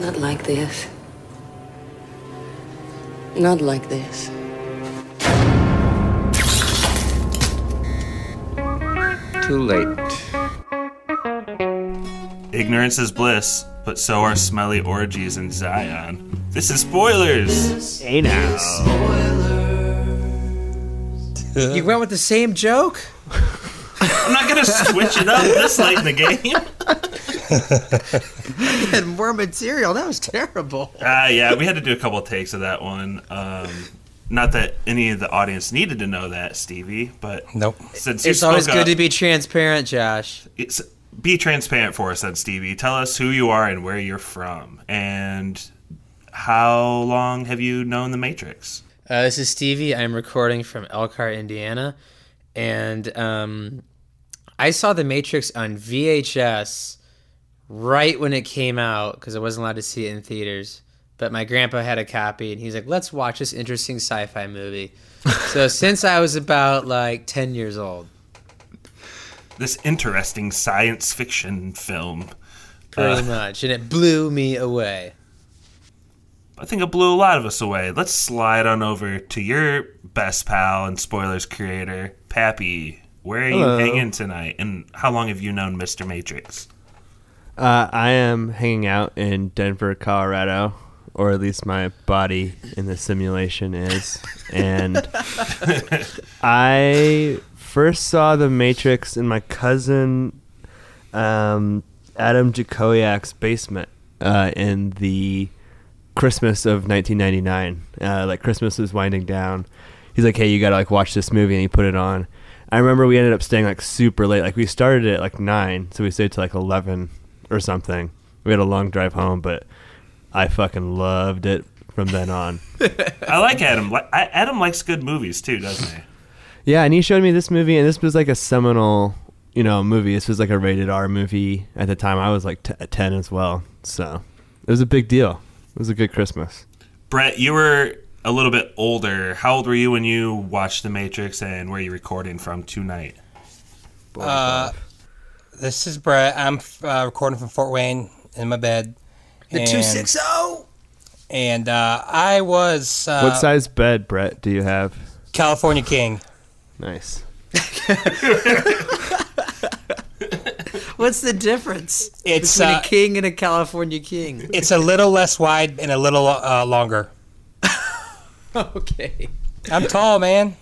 Not like this. Not like this. Too late. Ignorance is bliss, but so are smelly orgies in Zion. This is spoilers. Hey now. You went with the same joke? I'm not gonna switch it up this late in the game. You had more material. That was terrible. Ah, yeah, we had to do a couple of takes of that one. Um, not that any of the audience needed to know that, Stevie, but Nope. since It's always good up- to be transparent, Josh. it's, be transparent for us, then, Stevie. Tell us who you are and where you're from, and how long have you known the Matrix? Uh, this is Stevie. I'm recording from Elkhart, Indiana, and um, I saw The Matrix on VHS right when it came out because I wasn't allowed to see it in theaters. But my grandpa had a copy, and he's like, "Let's watch this interesting sci-fi movie." so since I was about like ten years old, This interesting science fiction film. pretty Uh, much, and it blew me away. I think it blew a lot of us away. Let's slide on over to your best pal and spoilers creator, Pappy. Where are Hello. you hanging tonight, and how long have you known Mr. Matrix? Uh, I am hanging out in Denver, Colorado, or at least my body in the simulation is. And I first saw The Matrix in my cousin um, Adam Jakowiak's basement uh, in the Christmas of 1999. Uh, like Christmas was winding down. He's like, "Hey, you gotta like watch this movie," and he put it on. I remember we ended up staying like super late. Like we started at like nine, so we stayed till like eleven or something. We had a long drive home, but I fucking loved it from then on. I like Adam. Li- I- Adam likes good movies too, doesn't he? Yeah, and he showed me this movie, and this was like a seminal, you know, movie. This was like a rated R movie at the time. I was like t- ten as well, so it was a big deal. It was a good Christmas. Brett, you were a little bit older. How old were you when you watched The Matrix, and where are you recording from tonight? Uh, this is Brett. I'm uh, recording from Fort Wayne in my bed. The And- two six zero. And uh, I was uh, what size bed, Brett? Do you have? California King. Nice. What's the difference It's, between uh, a king and a California king? It's a little less wide and a little uh, longer. okay. I'm tall, man.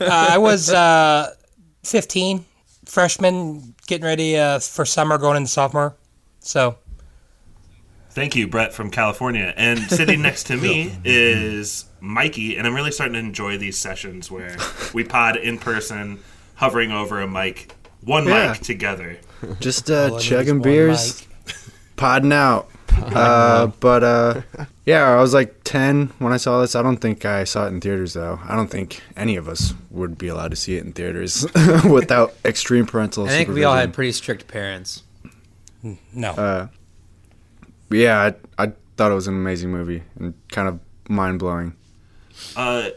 Uh, I was uh, 15, freshman, getting ready uh, for summer, going into sophomore. So Thank you, Brett from California. And sitting next to me is Mikey, and I'm really starting to enjoy these sessions where we pod in person, hovering over a mic, one Yeah. mic together. Just uh, chugging one beers, podding out. Uh, but uh, yeah, I was like 10 when I saw this. I don't think I saw it in theaters, though. I don't think any of us would be allowed to see it in theaters without extreme parental I think we all had pretty strict parents. no. Uh, yeah, I, I thought it was an amazing movie and kind of mind blowing. Uh,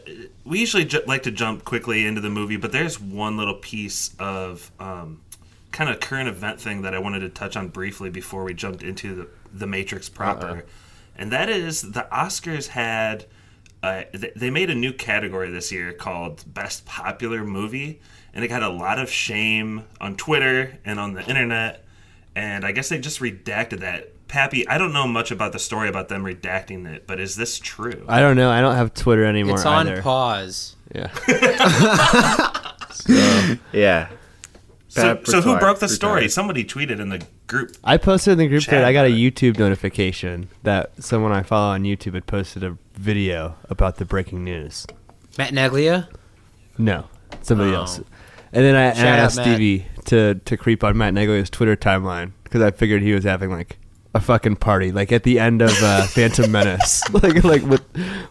we usually ju- like to jump quickly into the movie, but there's one little piece of um, kind of current event thing that I wanted to touch on briefly before we jumped into the, the Matrix proper. And that is the Oscars had, uh, th- they made a new category this year called Best Popular Movie. And it got a lot of shame on Twitter and on the internet. And I guess they just redacted that. Pappy, I don't know much about the story about them redacting it, but is this true? I don't know. I don't have Twitter anymore It's on either. pause. yeah. Yeah. So, so who broke the story? retired. Somebody tweeted in the group. I posted in the group Chat chat. I got a. YouTube notification that someone I follow on YouTube had posted a video about the breaking news. Matt Neglia. No, somebody Oh. else. And then I, and I Shout out, asked Matt. Stevie to to creep on Matt Neglia's Twitter timeline because I figured he was having like a fucking party, like at the end of uh, Phantom Menace, like like with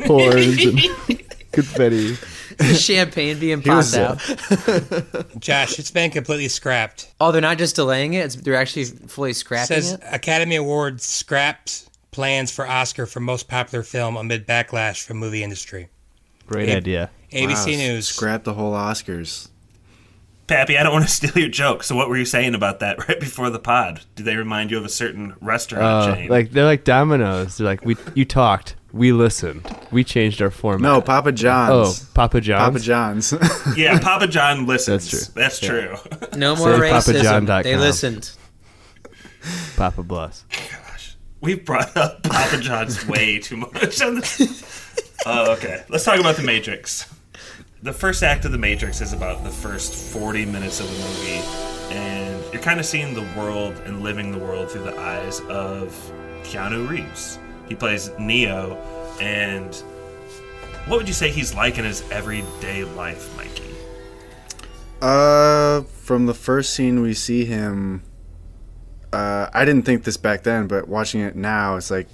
horns and confetti. Champagne being He popped out. Josh, it's been completely scrapped. Oh, they're not just delaying it; it's, they're actually fully scrapping says it. Academy Awards scraps plans for Oscar for most popular film amid backlash from movie industry. Great Yeah. idea. ABC Wow, News. Scrap the whole Oscars. Pappy, I don't want to steal your joke. So what were you saying about that right before the pod? Do they remind you of a certain restaurant Uh, chain? like they're like dominoes. They're like we you talked, we listened, we changed our format. No, Papa John's. oh Papa John's. Papa John's. yeah, Papa John listens. That's true. That's true. No more Say racism. papajohn.com. They listened. Papa bless. Gosh, We've brought up Papa John's way too much on this. Oh, okay. Let's talk about The Matrix. The first act of The Matrix is about the first 40 minutes of the movie, and you're kind of seeing the world and living the world through the eyes of Keanu Reeves. He plays Neo, and what would you say he's like in his everyday life, Mikey? Uh, from the first scene we see him, uh, I didn't think this back then, but watching it now, it's like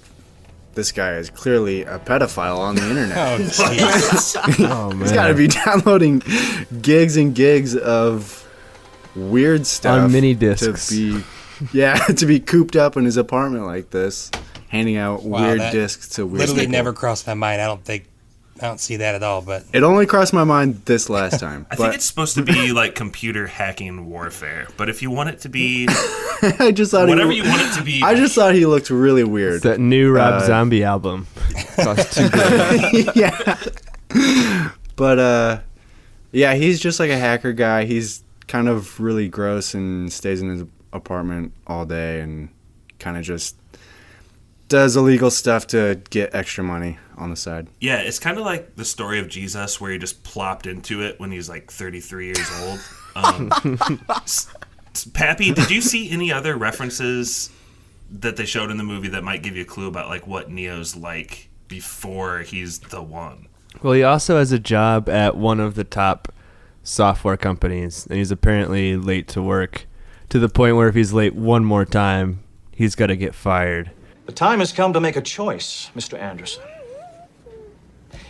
this guy is clearly a pedophile on the internet. Oh, jeez. Oh man. He's got to be downloading gigs and gigs of weird stuff On mini discs. To be, yeah, to be cooped up in his apartment like this, handing out Wow, weird discs to weird literally people. never crossed my mind. I don't think, I don't see that at all. But It only crossed my mind this last time, I think it's supposed to be like computer hacking warfare, but if you want it to be I just thought whatever he, you want it to be, I just thought he looked really weird. that new Rob Uh, Zombie album. Cost two grand. yeah. But uh yeah, he's just like a hacker guy. He's kind of really gross and stays in his apartment all day and kind of just does illegal stuff to get extra money on the side. Yeah, it's kind of like the story of Jesus, where he just plopped into it when he's like 33 years old. Um, s- s- Pappy, did you see any other references that they showed in the movie that might give you a clue about like what Neo's like before he's the one? Well, he also has a job at one of the top software companies, and he's apparently late to work to the point where if he's late one more time, he's got to get fired. The time has come to make a choice, Mr. Anderson.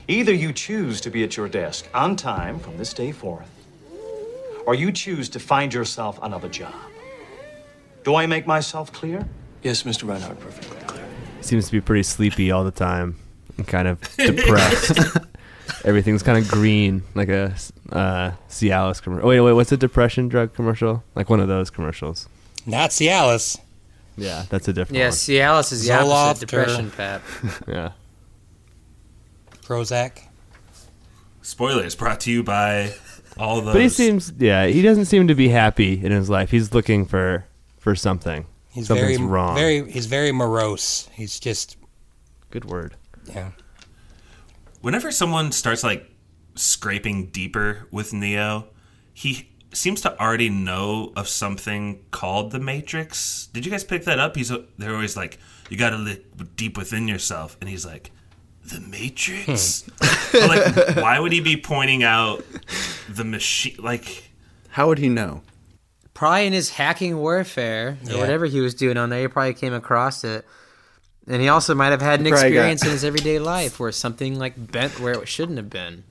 Either you choose to be at your desk on time from this day forth, or you choose to find yourself another job. Do I make myself clear? Yes, Mr. Rhineheart, perfectly clear. Seems to be pretty sleepy all the time and kind of depressed. Everything's kind of green, like a uh, Cialis commercial. Oh, wait, wait, what's a depression drug commercial? Like one of those commercials. not Cialis. Yeah, that's a different Yeah, one. Cialis is the Zoloft opposite or- depression, Pap. Yeah. Prozac. Spoilers brought to you by all those. But he seems, yeah, he doesn't seem to be happy in his life. He's looking for for something. He's Something's very wrong. very he's very morose. He's just Good word. yeah. whenever someone starts like scraping deeper with Neo, he seems to already know of something called the Matrix. Did you guys pick that up? He's they're always like, you got to look deep within yourself, and he's like, the Matrix. But, like, why would he be pointing out the machine? Like, How would he know? Probably in his hacking warfare or Yeah. whatever he was doing on there, he probably came across it. And he also might have had an He probably got- experience in his everyday life where something like bent where it shouldn't have been.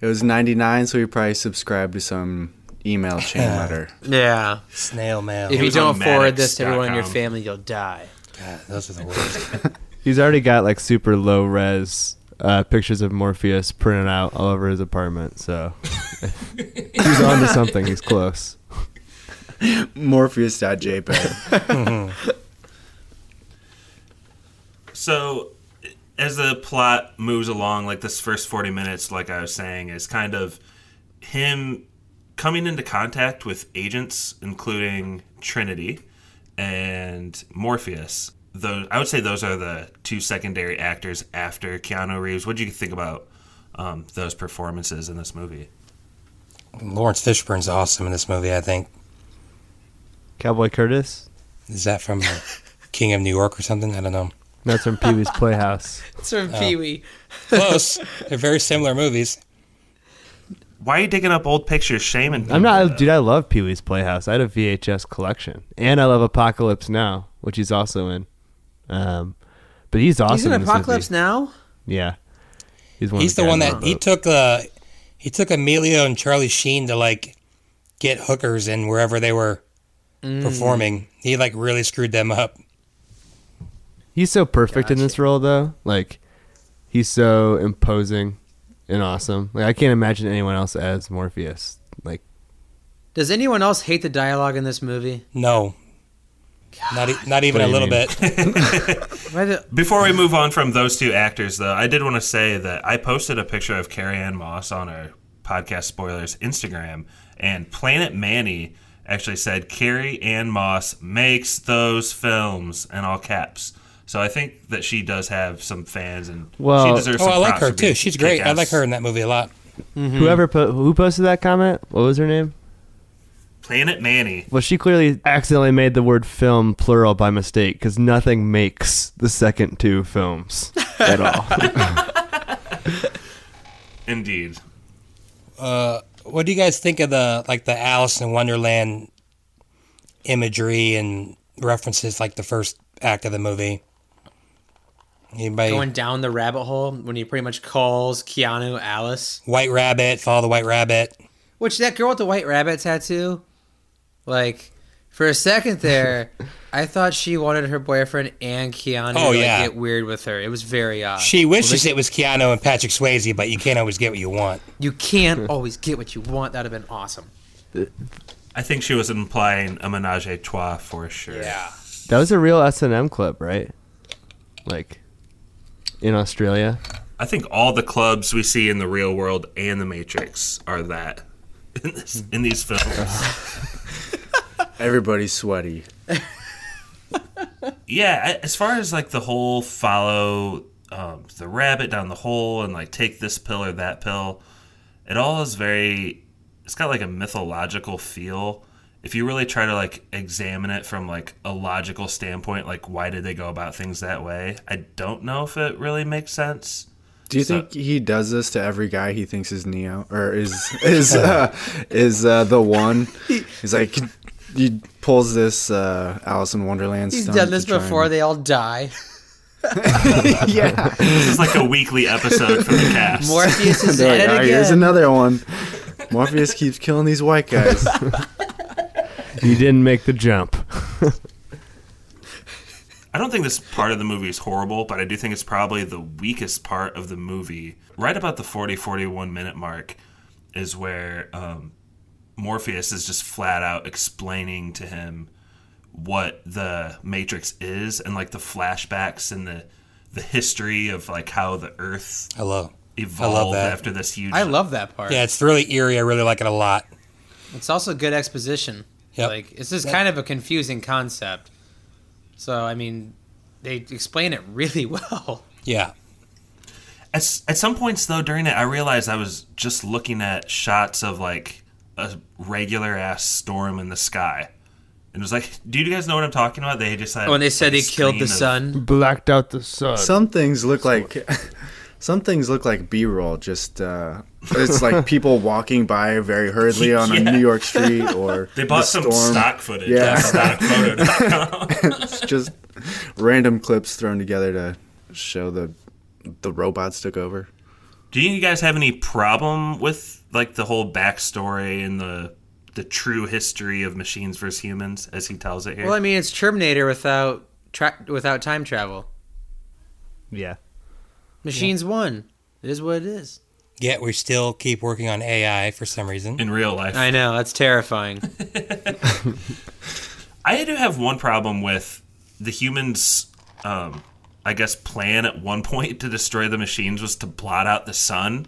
It was 99, so he probably subscribed to some email chain letter. Yeah. Snail mail. If you don't forward this to everyone in your family, you'll die. God, those are the worst. He's already got like super low res uh, pictures of Morpheus printed out all over his apartment. So he's on to something. He's close. Morpheus.jpg. So, as the plot moves along, like this first 40 minutes, like I was saying, is kind of him coming into contact with agents, including Trinity and Morpheus. Those, I would say those are the two secondary actors after Keanu Reeves. What do you think about um, those performances in this movie? Laurence Fishburne's awesome in this movie. I think Cowboy Curtis. is that from uh, King of New York or something. I don't know. That's from Pee Wee's Playhouse. It's from Pee Wee. Close. They're very similar movies. Why are you digging up old pictures, shaming? I'm not, dude. I love Pee Wee's Playhouse. I had a VHS collection, and I love Apocalypse Now, which he's also in. Um, but he's awesome. He's in in Apocalypse movie. Now? Yeah, he's one. He's of the guys one that he boat. took uh he took Emilio and Charlie Sheen to like get hookers in wherever they were Mm. performing. He like really screwed them up. He's so perfect in this role, though. Like, he's so imposing and awesome. Like, I can't imagine anyone else as Morpheus. Like, Does anyone else hate the dialogue in this movie? No. Not, e- not even a little mean? bit. Before we move on from those two actors, though, I did want to say that I posted a picture of Carrie-Anne Moss on our podcast spoilers Instagram, and Planet Manny actually said Carrie-Anne Moss makes those films in all caps. So I think that she does have some fans, and Well- she deserves. Oh, some I like her too. She's great. I kick-ass. like her in that movie a lot. Whoever po- who posted that comment? What was her name? Planet Manny. Well, she clearly accidentally made the word film plural by mistake because nothing makes the second two films at all. Indeed. Uh, what do you guys think of the like the Alice in Wonderland imagery and references like the first act of the movie? Anybody? going down the rabbit hole when he pretty much calls Keanu Alice. White Rabbit, follow the White Rabbit. Which that girl with the white rabbit tattoo, like for a second there, I thought she wanted her boyfriend and Keanu Oh, to like, yeah. get weird with her. It was very odd. She wishes it was Keanu and Patrick Swayze, but you can't always get what you want. you can't always get what you want. That'd have been awesome. I think she was implying a menage a trois for sure. Yeah. that was a real S and M club, right? Like in Australia. I think all the clubs we see in the real world and the Matrix are that in, this, in these films. Everybody's sweaty. yeah, as far as like the whole follow um, the rabbit down the hole and like take this pill or that pill, it all is very. It's got like a mythological feel. If you really try to like examine it from like a logical standpoint, like why did they go about things that way? I don't know if it really makes sense. Do you So- think he does this to every guy he thinks is Neo or is is uh, is uh, the one? He's like he pulls this uh, Alice in Wonderland. Stuff. He's done this before. and- They all die. yeah. This is like a weekly episode for the cast. Morpheus is They're at like, it "All right, again. here's another one. Morpheus keeps killing these white guys. You didn't make the jump. I don't think this part of the movie is horrible, but I do think it's probably the weakest part of the movie. Right about the 40 41 minute mark is where um, Morpheus is just flat out explaining to him what the Matrix is and like the flashbacks and the the history of like how the Earth Hello. evolved that. after this huge. I love that part. Yeah, it's really eerie. I really like it a lot. It's also good exposition. Yep. Like it's just kind of a confusing concept. So I mean, they explain it really well. Yeah. At, at some points though during it, I realized I was just looking at shots of like a regular ass storm in the sky. And it was like, do you guys know what I'm talking about? They just had When they said like, they killed the of- sun. Blacked out the sun. Some things look like some things look like B-roll. Just uh, it's like people walking by very hurriedly on Yeah. a New York street, or They bought the some storm. stock footage. Yeah. on stockphoto.com. it's just random clips thrown together to show the the robots took over. Do you guys have any problem with like the whole backstory and the the true history of machines versus humans as he tells it here? Well, I mean, it's Terminator without tra- without time travel. yeah. Machines won. It is what it is. Yet we still keep working on AI for some reason. in real life, I know that's terrifying. I do have one problem with the humans. Um, I guess plan at one point to destroy the machines was to blot out the sun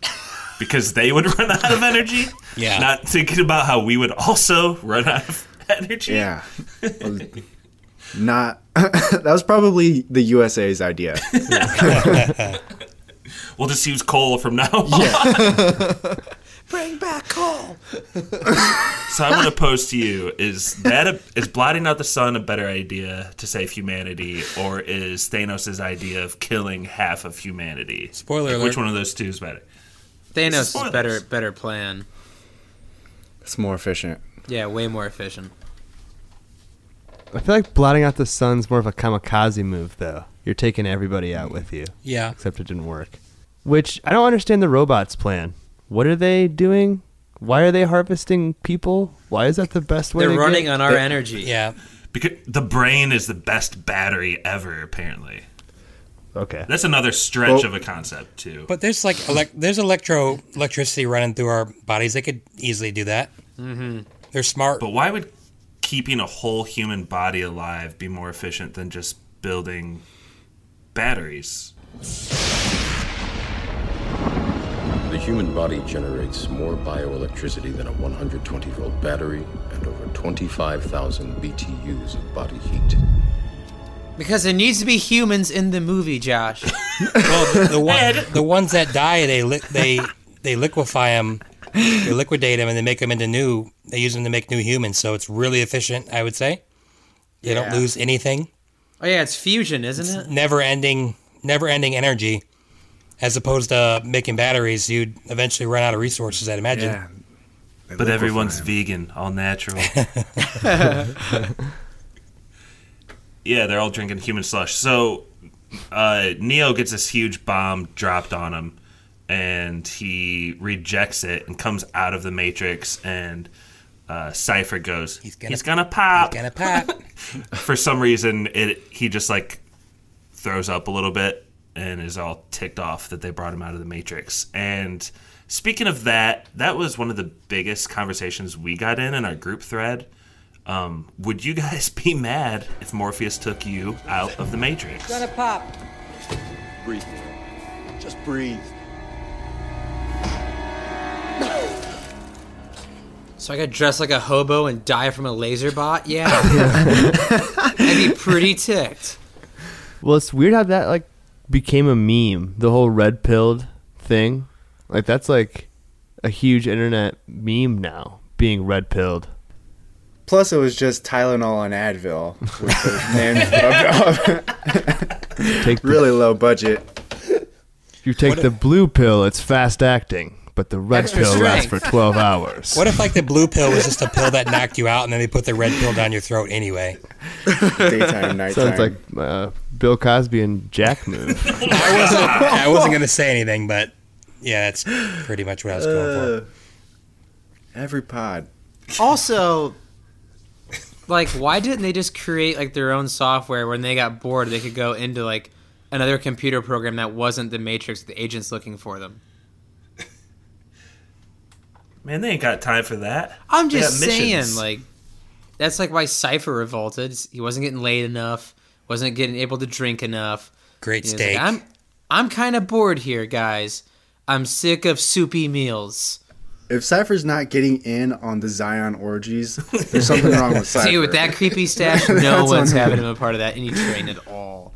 because they would run out of energy. Yeah. Not thinking about how we would also run out of energy. Yeah, not that was probably the USA's idea. We'll just use coal from now on. Bring back coal. So I'm going to pose to you: Is that a, is blotting out the sun a better idea to save humanity, or is Thanos' idea of killing half of humanity? Spoiler Like, Which one of those two is better? Thanos is Spoilers. better better plan. It's more efficient. Yeah, way more efficient. I feel like blotting out the sun's more of a kamikaze move, though. You're taking everybody out with you, Yeah. except it didn't work. Which I don't understand the robots' plan. What are they doing? Why are they harvesting people? Why is that the best way? They're to running get- on our energy. Yeah. Because the brain is the best battery ever. Apparently, Okay. that's another stretch Well- of a concept too. But there's like elec- there's electro electricity running through our bodies. They could easily do that. Mm-hmm. They're smart. But why would keeping a whole human body alive be more efficient than just building batteries? The human body generates more bioelectricity than a 120 volt battery and over 25,000 BTUs of body heat. Because there needs to be humans in the movie, Josh. well, the, the, one, the ones that die, they li- they they liquefy them, they liquidate them, and they make them into new. They use them to make new humans, so it's really efficient. I would say. They don't lose anything. Oh yeah, it's fusion, isn't it? Never ending, never ending energy. As opposed to making batteries, you'd eventually run out of resources. I'd imagine. Yeah. But everyone's vegan, all natural. yeah, they're all drinking human slush. So uh, Neo gets this huge bomb dropped on him, and he rejects it and comes out of the Matrix. And uh, Cypher goes, "He's gonna- pop." He's Gonna pop. For some reason, it he just like throws up a little bit and is all ticked off that they brought him out of the Matrix. And speaking of that, that was one of the biggest conversations we got in in our group thread. Um, would you guys be mad if Morpheus took you out of the Matrix? Gonna pop. Breathe. Just breathe. So I could dress like a hobo and die from a laser bot? Yeah. I'd be pretty ticked. Well, it's weird how that like became a meme. The whole red pilled thing, like that's like a huge internet meme now. Being red pilled. Plus, it was just Tylenol and Advil, which was named Take the, really low budget. if you take the blue pill, it's fast acting, but the red Extra pill lasts for twelve hours. What if like the blue pill was just a pill that knocked you out, and then they put the red pill down your throat anyway? Daytime, nighttime. Sounds like uh, Bill Cosby and Jack move. I wasn't. I wasn't gonna say anything, but yeah, that's pretty much what I was going for. every pod. Also, like, why didn't they just create like their own software when they got bored? They could go into like another computer program that wasn't the Matrix. The agent's looking for them. Man, they ain't got time for that. I'm just saying, missions. like, that's like why Cypher revolted. He wasn't getting laid enough, wasn't getting able to drink enough. Great He was like, steak. I'm, I'm kind of bored here, guys. I'm sick of soupy meals. If Cypher's not getting in on the Zion orgies, there's something wrong with Cypher. See, with that creepy stash, no one's on having him a part of that any train at all.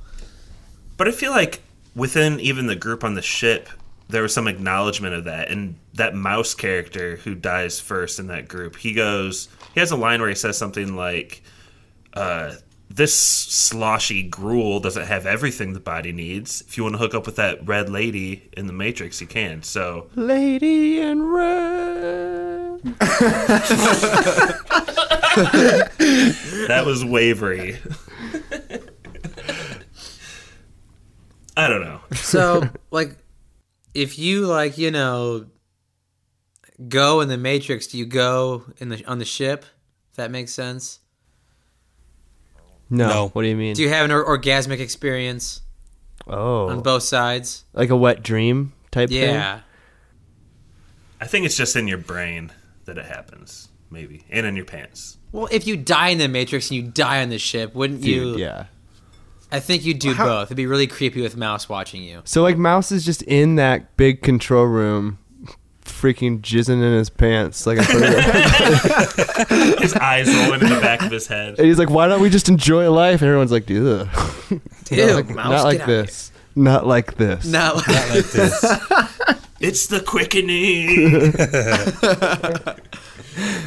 But I feel like within even the group on the ship, there was some acknowledgement of that. And that mouse character who dies first in that group, he goes, he has a line where he says something like, uh, this sloshy gruel doesn't have everything the body needs. If you want to hook up with that red lady in the Matrix, you can. So Lady in red. that was wavery. I don't know. So, like, if you like, you know, go in the Matrix, do you go in the on the ship? If that makes sense. No. No. What do you mean? Do you have an or- orgasmic experience oh, on both sides? like a wet dream type thing. Yeah. I think it's just in your brain that it happens, maybe, and in your pants. Well, if you die in the Matrix and you die on the ship, wouldn't you? Yeah. I think you'd do both. It'd be really creepy with Mouse watching you. So like Mouse is just in that big control room, freaking jizzing in his pants. Like, in front of- His eyes rolling in the back of his head. and he's like, "Why don't we just enjoy life?" And everyone's like, "Ugh." Ew, not like, Mouse, not like get outta this. Not like this. Not like, Not like this. It's the quickening.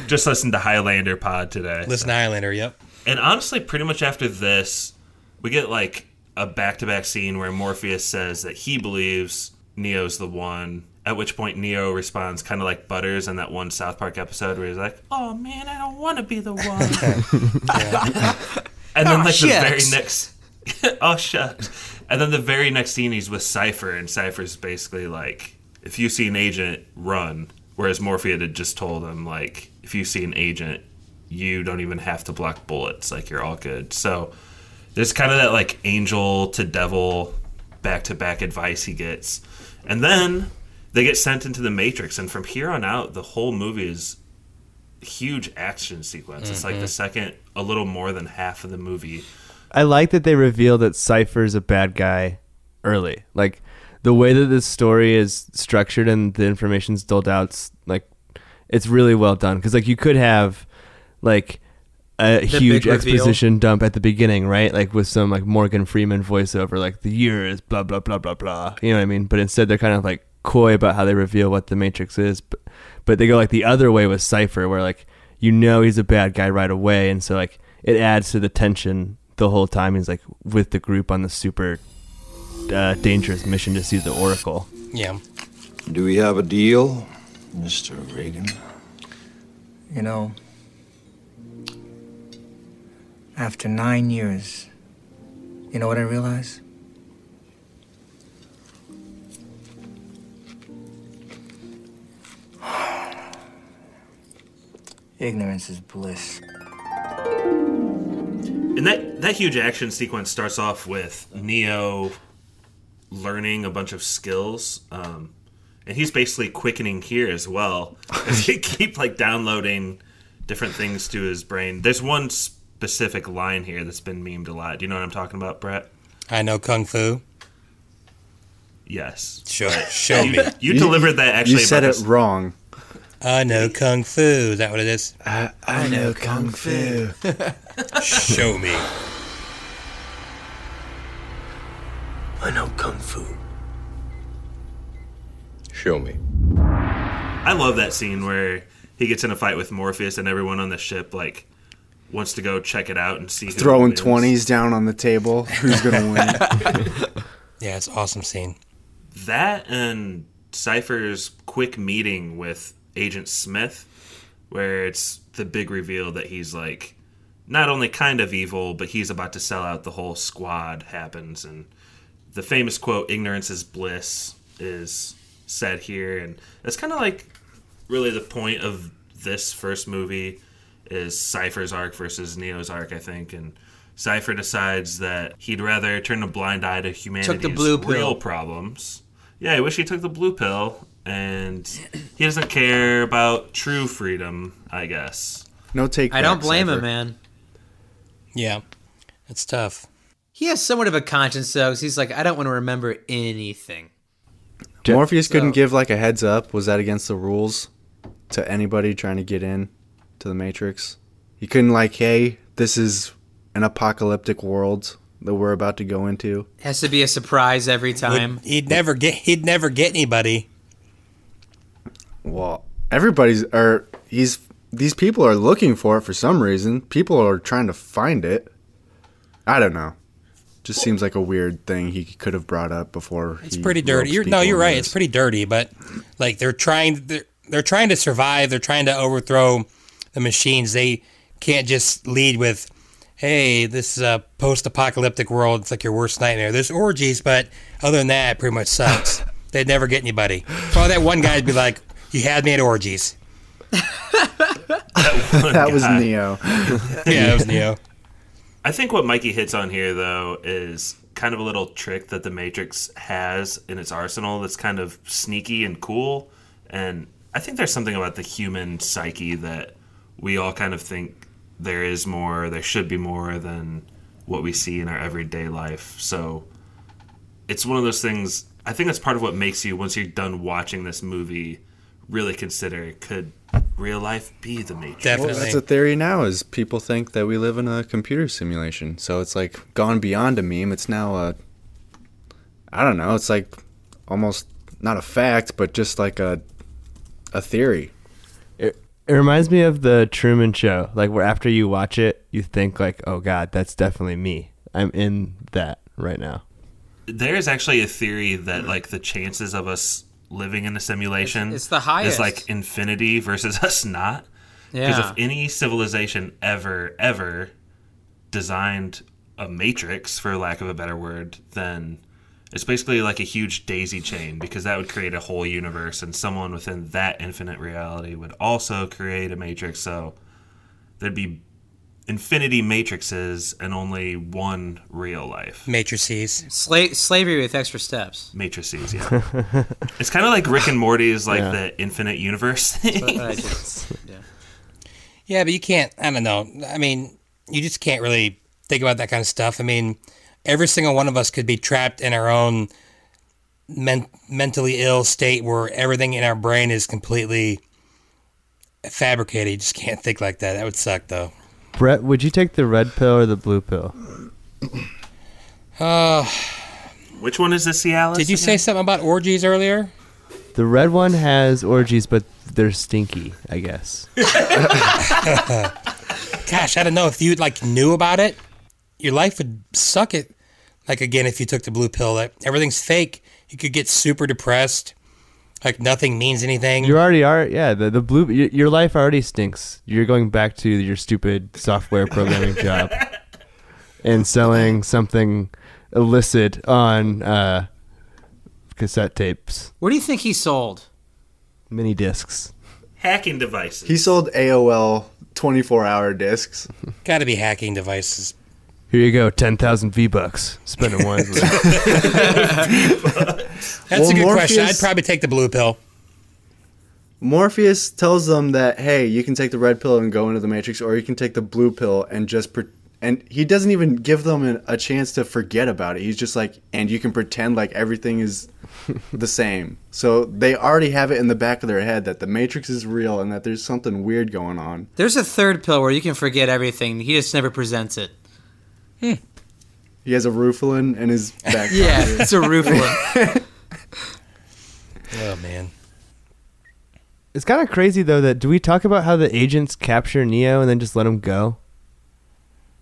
Just listen to Highlander Pod today. Listen, to Highlander. Yep. And honestly, pretty much after this, we get like a back to back scene where Morpheus says that he believes Neo's the one. At which point Neo responds kind of like Butters in that one South Park episode where he's like, "Oh man, I don't want to be the one." and then Aw, like the oh, very next, oh shucks. And then the very next scene, he's with Cypher, and Cypher's basically like, "If you see an agent, run." Whereas Morpheus had just told him like, "If you see an agent, you don't even have to block bullets. Like you're all good." So there's kind of that like angel to devil back to back advice he gets. And then they get sent into the Matrix and from here on out the whole movie is huge action sequence. It's like the mm-hmm. second, a little more than half of the movie. I like that they reveal that Cypher's a bad guy early. Like the way that this story is structured and the information's doled out, like it's really well done. Because like you could have like a huge big reveal. exposition dump at the beginning, right? Like with some like Morgan Freeman voiceover, like the year is blah blah blah blah blah. You know what I mean? But instead, they're kind of like coy about how they reveal what the Matrix is. But but they go like the other way with Cypher, where like you know he's a bad guy right away, and so like it adds to the tension the whole time. He's like with the group on the super uh, dangerous mission to see the Oracle. Yeah. Do we have a deal, Mr. Reagan? You know, after nine years, you know what I realize? Ignorance is bliss. And that that huge action sequence starts off with Neo learning a bunch of skills, um, and he's basically quickening here as well. As they keep like downloading different things to his brain. There's one specific line here that's been memed a lot. Do you know what I'm talking about, Brett? I know Kung Fu. Yes. Show, show me. You, delivered that actually. You said about it this- wrong. I know Kung Fu. Is that what it is? I, I know kung fu. Show me. I know Kung Fu. Show me. I love that scene where he gets in a fight with Morpheus and everyone on the ship like wants to go check it out and see Throwing twenties down on the table. Who's gonna win? Yeah, it's an awesome scene. That and Cypher's quick meeting with Agent Smith, where it's the big reveal that he's like not only kind of evil, but he's about to sell out the whole squad happens. And the famous quote, ignorance is bliss, is said here. And that's kind of like really the point of this first movie is Cypher's arc versus Neo's arc, I think. And Cypher decides that he'd rather turn a blind eye to humanity's blue pill. real problems. Yeah, I wish he took the blue pill, and he doesn't care about true freedom, I guess. No take. I don't back, blame him, man. Yeah, it's tough. He has somewhat of a conscience, though, 'cause he's like, I don't want to remember anything. Morpheus couldn't give like a heads up. Was that against the rules to anybody trying to get in to the Matrix? He couldn't like, hey, this is an apocalyptic world that we're about to go into. Has to be a surprise every time. Would- he'd never get. He'd never get anybody. Well, everybody's or he's these people are looking for it for some reason. People are trying to find it. I don't know. Just seems like a weird thing he could have brought up before. It's pretty dirty. You're, no, you're right. It's pretty dirty, but like they're trying. They're, they're trying to survive. They're trying to overthrow the machines. They can't just lead with, "Hey, this is a post-apocalyptic world. It's like your worst nightmare." There's orgies, but other than that, it pretty much sucks. They'd never get anybody. Probably that one guy'd be like, "You had me at orgies." that was. Neo. Yeah, it was Neo. I think what Mikey hits on here, though, is kind of a little trick that the Matrix has in its arsenal that's kind of sneaky and cool. And I think there's something about the human psyche that we all kind of think there is more, there should be more than what we see in our everyday life. So it's one of those things. I think that's part of what makes you, once you're done watching this movie, really consider could real life be the Matrix? Well, Definitely. that's a theory now. Is people think that we live in a computer simulation, so it's like gone beyond a meme. It's now a, I don't know. It's like almost not a fact, but just like a, a theory. It, it reminds me of the Truman Show, like where after you watch it, you think like, "Oh God, that's definitely me. I'm in that right now." there is actually a theory that like the chances of us living in a simulation It's the highest. is like infinity versus us not because Yeah. if any civilization ever ever designed a matrix for lack of a better word then it's basically like a huge daisy chain because that would create a whole universe and someone within that infinite reality would also create a matrix so there'd be infinity matrices and only one real life Matrices. Sla- slavery with extra steps. matrices yeah it's kind of like rick and morty's like Yeah. the infinite universe thing But I yeah. Yeah, but you can't. I don't know. I mean, you just can't really think about that kind of stuff. I mean, every single one of us could be trapped in our own men- mentally ill state where everything in our brain is completely fabricated. You just can't think like that. That would suck, though. Brett, would you take the red pill or the blue pill? Uh, Which one is the Cialis? did you say something about orgies earlier? The red one has orgies, but they're stinky, I guess. Gosh, I don't know if you like knew about it, your life would suck. It like again if you took the blue pill. That everything's fake. You could get super depressed. Like nothing means anything. You already are, yeah. The the blue, your, your life already stinks. You're going back to your stupid software programming job and selling something illicit on uh, cassette tapes, What do you think he sold? mini discs. Hacking devices. He sold AOL 24 hour discs. Got to be hacking devices. Here you go, ten thousand V bucks. Spend it wisely. That's Well, a good question. I'd probably take the blue pill. Morpheus tells them that hey, you can take the red pill and go into the Matrix, or you can take the blue pill and just pre- and he doesn't even give them an, a chance to forget about it. He's just like, and you can pretend like everything is the same. So they already have it in the back of their head that the Matrix is real and that there's something weird going on. There's a third pill where you can forget everything. He just never presents it. He has a Rufalin in his back Yeah, pocket. it's a Rufalin. Oh man. it's kind of crazy though. That do we talk about how the agents capture Neo and then just let him go?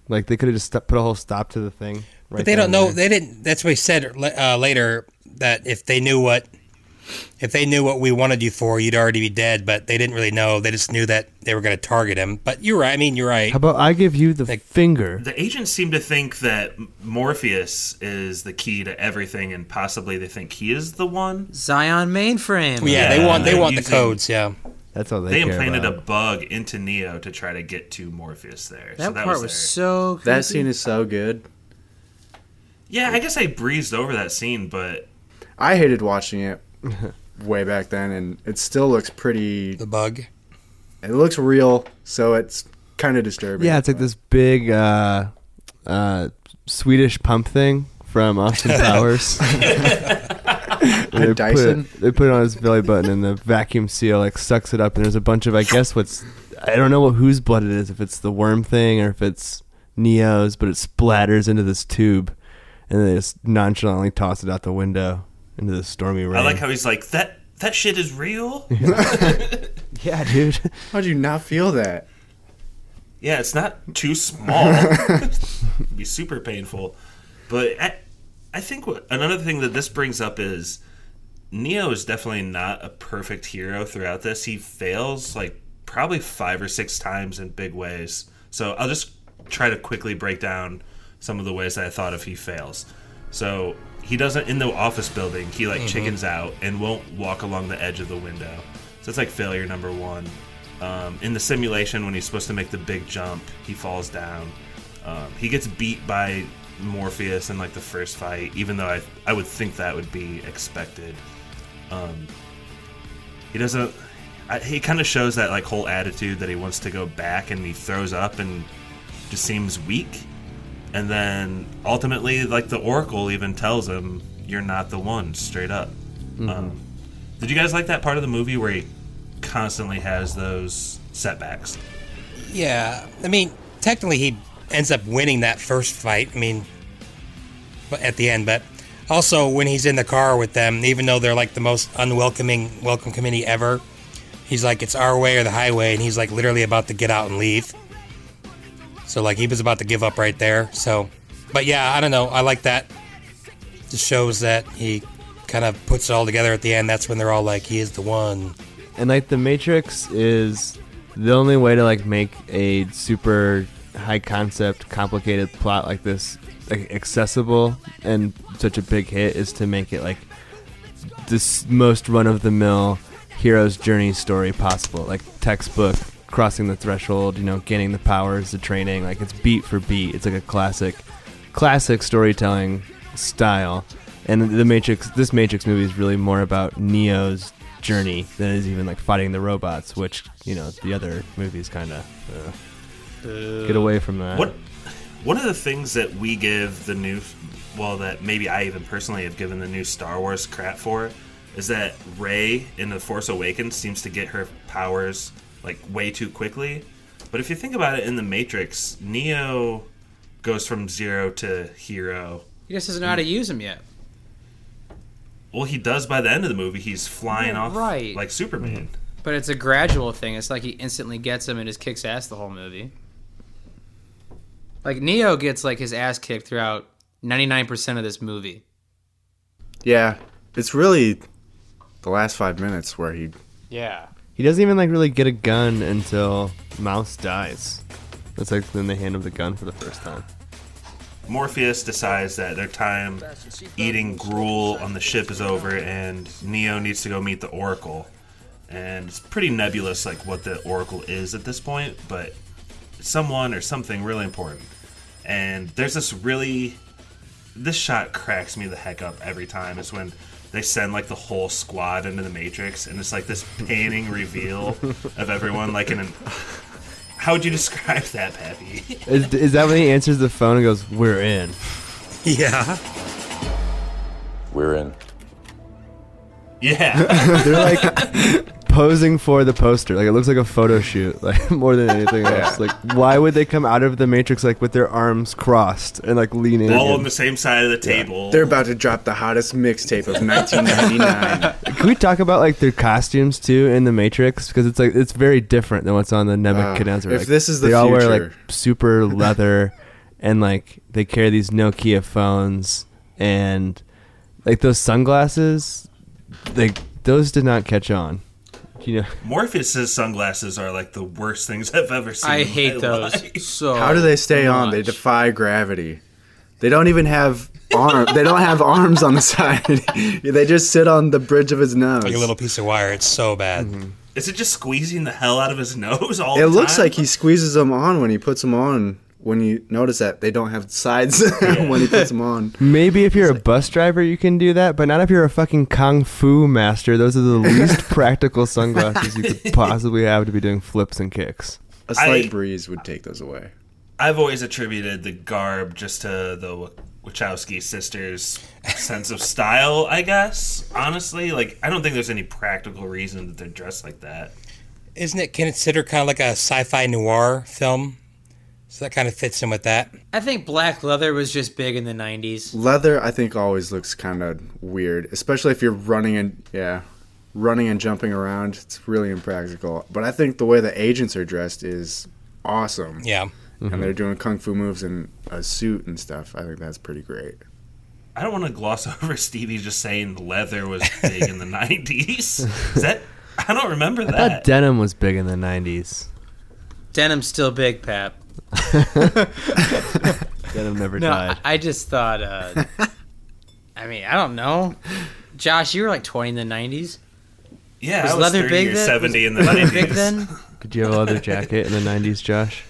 Like they could have just put a whole stop to the thing. Right But they don't know. there. They didn't. That's what he said uh, later. That if they knew what, if they knew what we wanted you for, you'd already be dead. But they didn't really know. They just knew that they were going to target him. But you're right. I mean, you're right. How about I give you the finger? The agents seem to think that Morpheus is the key to everything, and possibly they think he is the one. Zion mainframe. yeah, they want they they're want the codes. Yeah. That's all they, They care implanted about. a bug into Neo to try to get to Morpheus there. That, so that part was, was, so. Creepy. That scene is so oh. good. Yeah, I guess I breezed over that scene, but I hated watching it way back then, and it still looks pretty. The bug. It looks real, so it's kind of disturbing. Yeah, it's like this big uh, uh, Swedish pump thing from Austin Powers. they Dyson? Put it, they put it on his belly button, and the vacuum seal like sucks it up. And there's a bunch of, I guess, what's I don't know what whose blood it is. If it's the worm thing or if it's Neo's, but it splatters into this tube, and they just nonchalantly toss it out the window into the stormy rain. I like how he's like that. That shit is real. yeah, dude. How'd you not feel that? Yeah, it's not too small. It'd be super painful. But I, I think what, another thing that this brings up is Neo is definitely not a perfect hero throughout this. He fails like probably five or six times in big ways. So I'll just try to quickly break down some of the ways that I thought of he fails. So he doesn't in the office building. He like Mhm. chickens out and won't walk along the edge of the window. So that's like failure number one. Um, in the simulation, when he's supposed to make the big jump, he falls down. Um, he gets beat by Morpheus in like the first fight, even though I I would think that would be expected. Um, he doesn't. I, he kind of shows that like whole attitude that he wants to go back, and he throws up and just seems weak. And then ultimately, like the Oracle even tells him, "You're not the one," straight up. Um, did you guys like that part of the movie where he constantly has those setbacks? Yeah, I mean, technically he ends up winning that first fight. I mean, at the end, but also when he's in the car with them, even though they're like the most unwelcoming welcome committee ever, he's like, "It's our way or the highway," and he's like literally about to get out and leave. So like he was about to give up right there. So, but yeah, I don't know. I like that. Just shows that he kind of puts it all together at the end. That's when they're all like, "He is the one." And like the Matrix is the only way to like make a super high concept, complicated plot like this like, accessible and such a big hit is to make it like this most run of the mill hero's journey story possible. Like textbook crossing the threshold, you know, gaining the powers, the training, like it's beat for beat. It's like a classic classic storytelling style. And the Matrix this Matrix movie is really more about Neo's journey than it is even like fighting the robots, which you know the other movies kind of uh, get away from that. What one of the things that we give the new, well, that maybe I even personally have given the new Star Wars crap for, is that Rey in the Force Awakens seems to get her powers like way too quickly. But if you think about it, in the Matrix, Neo goes from zero to hero. He just doesn't know how to use them yet. Well, he does by the end of the movie. He's flying Yeah, off right. like Superman. Mm-hmm. But it's a gradual thing. It's like he instantly gets them and just kicks ass the whole movie. Like Neo gets like his ass kicked throughout 99% of this movie. Yeah, it's really the last five minutes where he. Yeah. He doesn't even like really get a gun until Mouse dies. That's like then they hand him the gun for the first time. Morpheus decides that their time eating gruel on the ship is over and Neo needs to go meet the Oracle. And it's pretty nebulous like what the Oracle is at this point, but someone or something really important. And there's this really this shot cracks me the heck up every time. It's when they send like the whole squad into the Matrix and it's like this panning reveal of everyone like in an how would you describe that, Pappy? Is, is that when he answers the phone and goes, "We're in"? Yeah. We're in. Yeah. They're like posing for the poster. Like it looks like a photo shoot, like more than anything else. Like why would they come out of the Matrix like with their arms crossed and like leaning? All in? on the same side of the table. They're about to drop the hottest mixtape of 1999. Can we talk about like their costumes too in the Matrix because it's like it's very different than what's on the Nebuchadnezzar. if Like, this is the they all wear like super leather and like they carry these Nokia phones and like those sunglasses. Like those did not catch on. You know, Morpheus's sunglasses are like the worst things I've ever seen. I in hate my those life. so How do they stay on? They defy gravity. They don't even have arm. they don't have arms on the side. they just sit on the bridge of his nose. Like a little piece of wire. It's so bad. Mm-hmm. Is it just squeezing the hell out of his nose all the time? It looks time? like he squeezes them on when he puts them on. When you notice that they don't have sides when he puts them on. maybe if you're a bus driver, you can do that, but not if you're a fucking kung fu master. Those are the least practical sunglasses you could possibly have to be doing flips and kicks. A slight I- breeze would take those away. I've always attributed the garb just to the Wachowski sisters' sense of style. I guess honestly, like I don't think there's any practical reason that they're dressed like that. Isn't it considered kind of like a sci-fi noir film? So that kind of fits in with that. I think black leather was just big in the 90s. Leather, I think, always looks kind of weird, especially if you're running and yeah, running and jumping around. It's really impractical. But I think the way the agents are dressed is awesome. Yeah. and mm-hmm. they're doing kung fu moves in a suit and stuff. I think that's pretty great. I don't want to gloss over Stevie just saying leather was big in the '90s. Is that? I don't remember that. I thought that. denim was big in the '90s. Denim's still big, Pap. Denim never No, died. I I just thought. Uh, I mean, I don't know. Josh, you were like 20 in the 90s. yeah, was I was leather 30 big or then? 70 in the leather 90s. big then? Did you have a leather jacket in the '90s, Josh?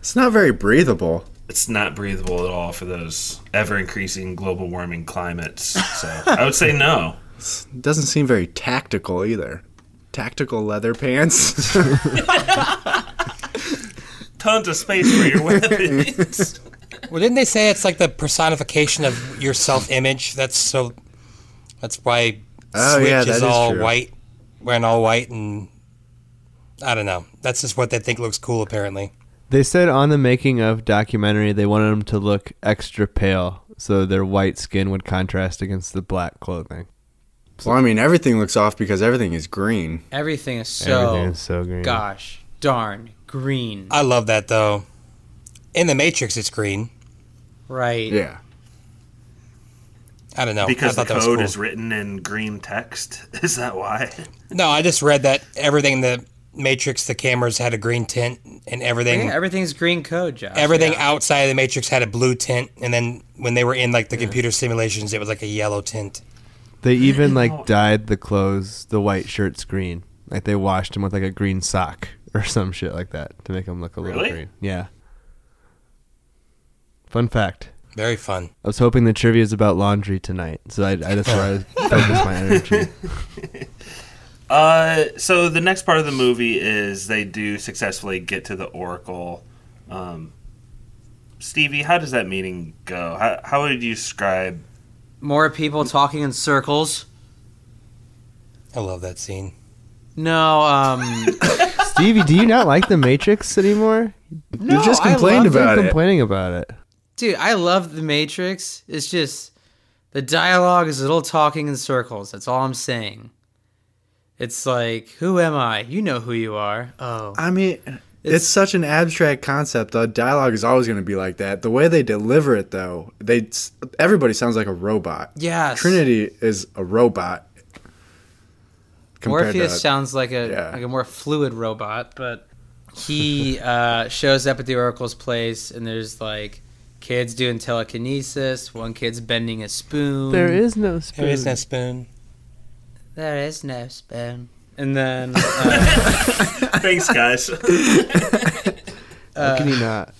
It's not very breathable. It's not breathable at all for those ever increasing global warming climates. So I would say no. It doesn't seem very tactical either. Tactical leather pants. Tons of space for your weapons. Well, didn't they say it's like the personification of your self-image? That's so. That's why Oh, Switch yeah, that is is all true. white, wearing all white, and I don't know. That's just what they think looks cool, apparently. They said on the making of documentary they wanted them to look extra pale, so their white skin would contrast against the black clothing. well, I mean, everything looks off because everything is green. Everything is so. Everything is so green. Gosh darn green. I love that though. In the Matrix, it's green. Right. Yeah. I don't know. because I the thought that was code cool. is written in green text. Is that why? No, I just read that everything in the Matrix, the cameras had a green tint, and everything, Yeah, everything's green code, Josh. everything Yeah. outside of the Matrix had a blue tint, and then when they were in like the computer simulations, it was like a yellow tint. They even like dyed the clothes, the white shirts green. Like they washed them with like a green sock or some shit like that to make them look a little Really? green. Yeah. Fun fact. Very fun. I was hoping the trivia is about laundry tonight, so I, I that's where I focus my energy. Uh, so the next part of the movie is they do successfully get to the Oracle. Um, Stevie, how does that meeting go? How, how would you describe? More people talking in circles. I love that scene. No, um, Stevie, do you not like the Matrix anymore? no, you just I complained love- You're about it. complaining about it. Dude, I love the Matrix. It's just the dialogue is a little talking in circles. That's all I'm saying. It's like, who am I? You know who you are. Oh, I mean, it's, such an abstract concept. The dialogue is always going to be like that. The way they deliver it, though, they everybody sounds like a robot. yes. Trinity is a robot. Compared Morpheus to- sounds like a yeah. like a more fluid robot, but he uh, shows up at the Oracle's place, and there's like kids doing telekinesis. One kid's bending a spoon. There is no spoon. There is no spoon. There is no spoon. And then uh, Thanks, guys. How can you not?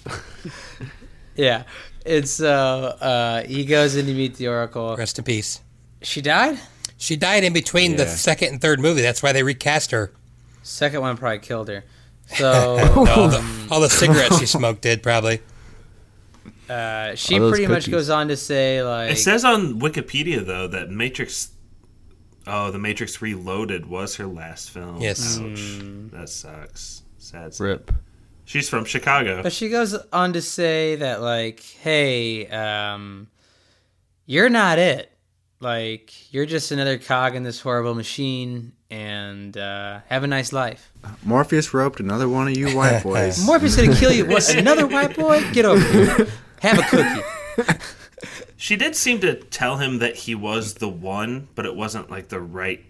yeah, it's uh, uh, he goes in to meet the Oracle. Rest in peace. She died. She died in between the second and third movie. That's why they recast her. Second one probably killed her. So all, the, all the cigarettes she smoked did probably. uh, she All those pretty much goes on to say like it says on Wikipedia though that Matrix. Oh, the Matrix Reloaded was her last film. Yes. Ouch. That sucks. Sad. sad. Rip. She's from Chicago. But she goes on to say that, like, hey, um, you're not it. Like, you're just another cog in this horrible machine, and uh, have a nice life. Morpheus roped another one of you white boys. Morpheus gonna kill you. What? Another white boy? Get over here. Have a cookie. She did seem to tell him that he was the one, but it wasn't like the right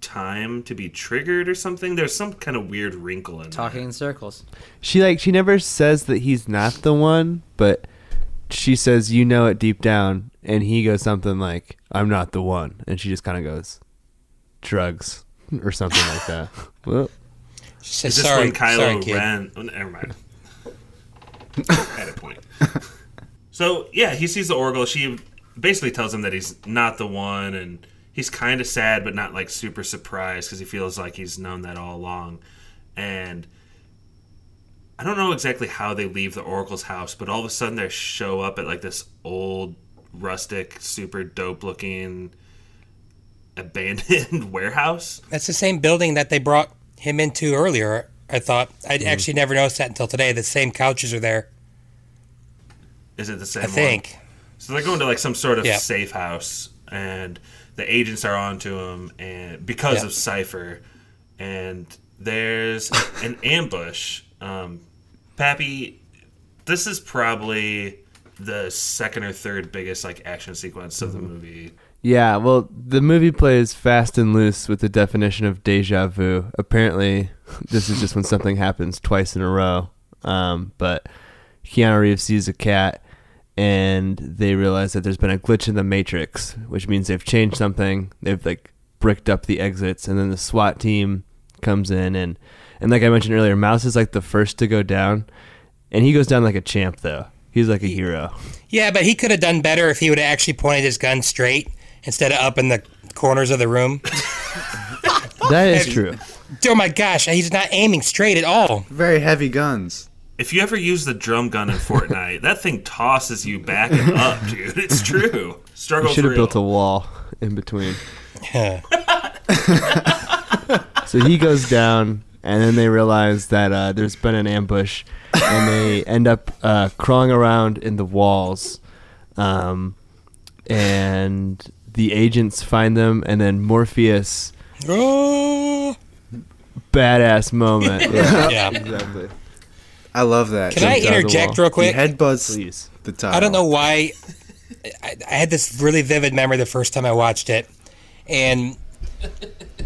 time to be triggered or something. There's some kind of weird wrinkle in Talking that. in circles. She like she never says that he's not the one, but she says you know it deep down, and he goes something like I'm not the one, and she just kind of goes drugs or something like that. Well, She said, Is this sorry, when Kylo sorry, kid. Ren? Oh, never mind. Had a point. So yeah, he sees the Oracle. She basically tells him that he's not the one, and he's kind of sad, but not like super surprised because he feels like he's known that all along. And I don't know exactly how they leave the Oracle's house, but all of a sudden they show up at like this old, rustic, super dope looking abandoned warehouse. That's the same building that they brought him into earlier. I thought I'd Mm-hmm. actually never noticed that until today. The same couches are there. Is it the same I one? think. So they're going to like some sort of Yeah. safe house, and the agents are onto him, and because Yeah. of Cypher, and there's an ambush. Um, Pappy, this is probably the second or third biggest like action sequence of the movie. yeah. Well, the movie plays fast and loose with the definition of deja vu. Apparently, this is just when something happens twice in a row. Um, but Keanu Reeves sees a cat, and they realize that there's been a glitch in the matrix, which means they've changed something. They've like bricked up the exits, and then the SWAT team comes in, and and like I mentioned earlier, Mouse is like the first to go down, and he goes down like a champ though. He's like a hero. Yeah, but he could have done better if he would have actually pointed his gun straight instead of up in the corners of the room. That is true. oh my gosh, he's not aiming straight at all. Very heavy guns. If you ever use the drum gun in Fortnite, that thing tosses you back and up, dude. It's true. We Struggle should have built a wall in between. So he goes down, and then they realize that uh, there's been an ambush, and they end up uh, crawling around in the walls. Um, and the agents find them, and then Morpheus, Oh, badass moment. Yeah, yeah. exactly. I love that. Can I Jumps out of the interject real quick? He headbutts Please. the top. I don't know why. I, I had this really vivid memory the first time I watched it, and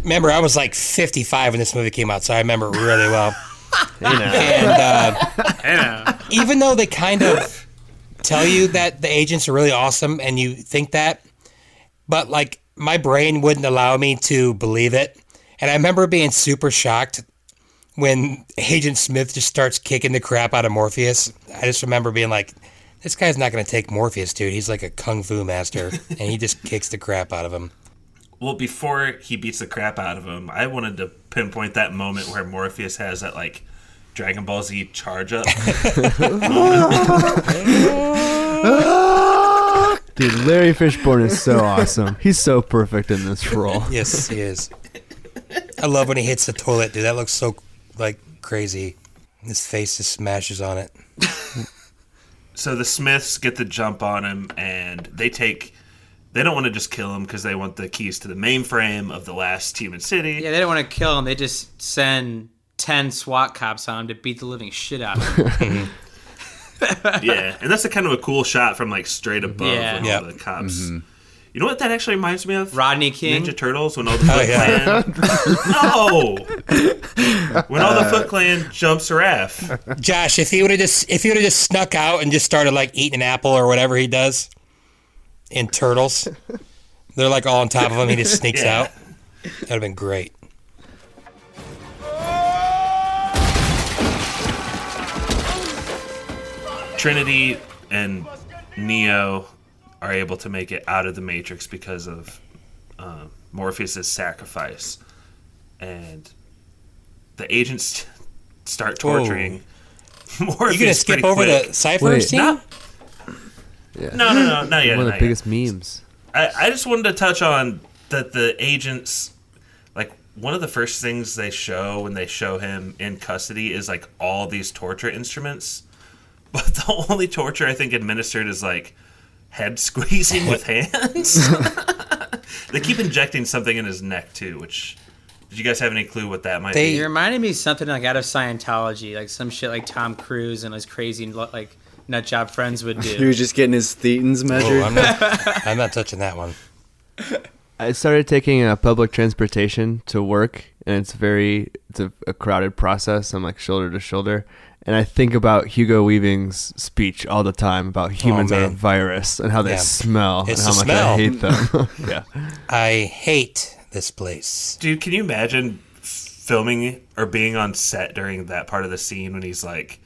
remember I was like 55 when this movie came out, so I remember it really well. And uh, even though they kind of tell you that the agents are really awesome, and you think that, but like my brain wouldn't allow me to believe it, and I remember being super shocked when Agent Smith just starts kicking the crap out of Morpheus. I just remember being like, this guy's not going to take Morpheus, dude. He's like a kung fu master, and he just kicks the crap out of him. Well, before he beats the crap out of him, I wanted to pinpoint that moment where Morpheus has that like Dragon Ball Z charge up. Dude, Larry Fishburne is so awesome. He's so perfect in this role. Yes, he is. I love when he hits the toilet, dude. That looks so like crazy. His face just smashes on it. so the Smiths get the jump on him, and they take. They don't want to just kill him because they want the keys to the mainframe of the last human city. Yeah, they don't want to kill him. They just send ten SWAT cops on him to beat the living shit out of him. yeah, and that's a kind of a cool shot from like straight above Yeah. when Yep. all the cops. Mm-hmm. You know what that actually reminds me of? Rodney King. Ninja Turtles when all the oh, Foot yeah. Clan. no, when all the Foot uh. Clan jumps Raph. Josh, if he would have just if he would have just snuck out and just started like eating an apple or whatever he does in turtles, they're like all on top of him. He just sneaks Yeah. out. That'd have been great. Trinity and Neo are able to make it out of the Matrix because of uh, Morpheus' sacrifice, and the agents start torturing Morpheus. You gonna skip over quick. the Cypher Wait. scene? No, Yeah. no, no, no, not yet. One of the not biggest memes. I, I just wanted to touch on that the agents, like one of the first things they show when they show him in custody is like all these torture instruments, but the only torture I think administered is like head squeezing with hands. they keep injecting something in his neck too, which. Did you guys have any clue what that might They- be? It reminded me of something like out of Scientology, like some shit like Tom Cruise and his crazy like nut job friends would do. He was just getting his thetans Oh, measured. I'm not. I'm not touching that one. I started taking uh, public transportation to work, and it's very it's a, a crowded process. I'm like shoulder to shoulder, and I think about Hugo Weaving's speech all the time about humans are a virus and how they Yeah. smell It's and how the much I hate them. yeah, I hate this place. Dude, can you imagine filming or being on set during that part of the scene when he's like,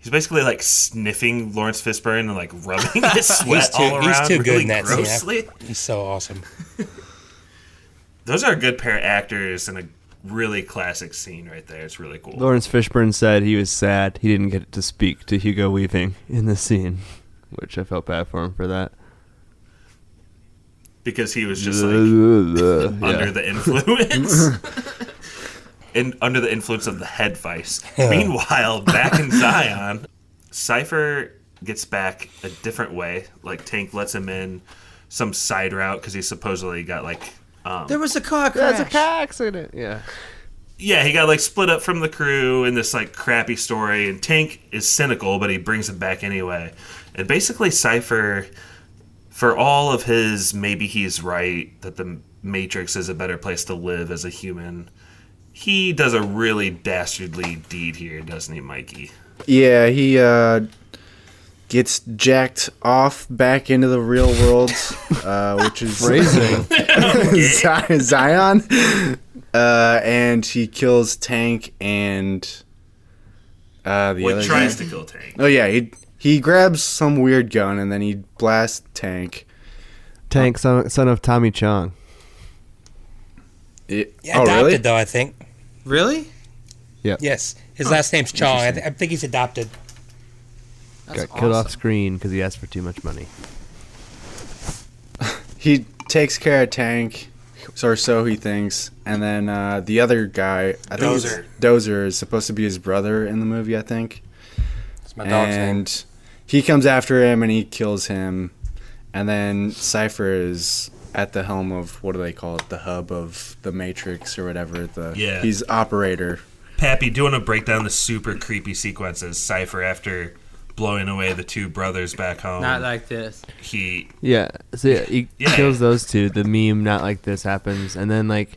he's basically like sniffing Laurence Fishburne and like rubbing his sweat He's too, all around he's too good really in that grossly. scene. He's so awesome. Those are a good pair of actors and a really classic scene right there. It's really cool. Laurence Fishburne said he was sad he didn't get to speak to Hugo Weaving in the scene, which I felt bad for him for that. because he was just like under the influence. And under the influence of the head vice. Meanwhile, back in Zion, Cypher gets back a different way. Like Tank lets him in some side route because he supposedly got like um, There was a car crash. accident. Yeah. yeah, he got like split up from the crew in this like crappy story, and Tank is cynical, but he brings him back anyway. And basically, Cypher, for all of his maybe he's right that the Matrix is a better place to live as a human, he does a really dastardly deed here, doesn't he, Mikey? Yeah, he uh, gets jacked off back into the real world, uh, which is Phrasing. Zion, uh, and he kills Tank and uh, the Well, other he tries guy. to kill Tank. Oh yeah, he he grabs some weird gun and then he blasts Tank. Tank, son, son of Tommy Chong. It- Yeah, oh adopted really? though. I think. Really? Yeah. Yes, his last name's Chong. I, th- I think he's adopted. That's Got killed off screen because he asked for too much money. He takes care of Tank, or so he thinks, and then uh, the other guy, I think Dozer. Dozer is supposed to be his brother in the movie, I think. It's my dog's name. and he comes after him and he kills him, and then Cypher is at the helm of what do they call it, the hub of the Matrix or whatever. The Yeah. he's operator. Pappy, do you want to break down the super creepy sequences? Cypher after blowing away the two brothers back home. Not like this. he Yeah, so yeah, he Yeah. kills those two. The meme, not like this, happens, and then like,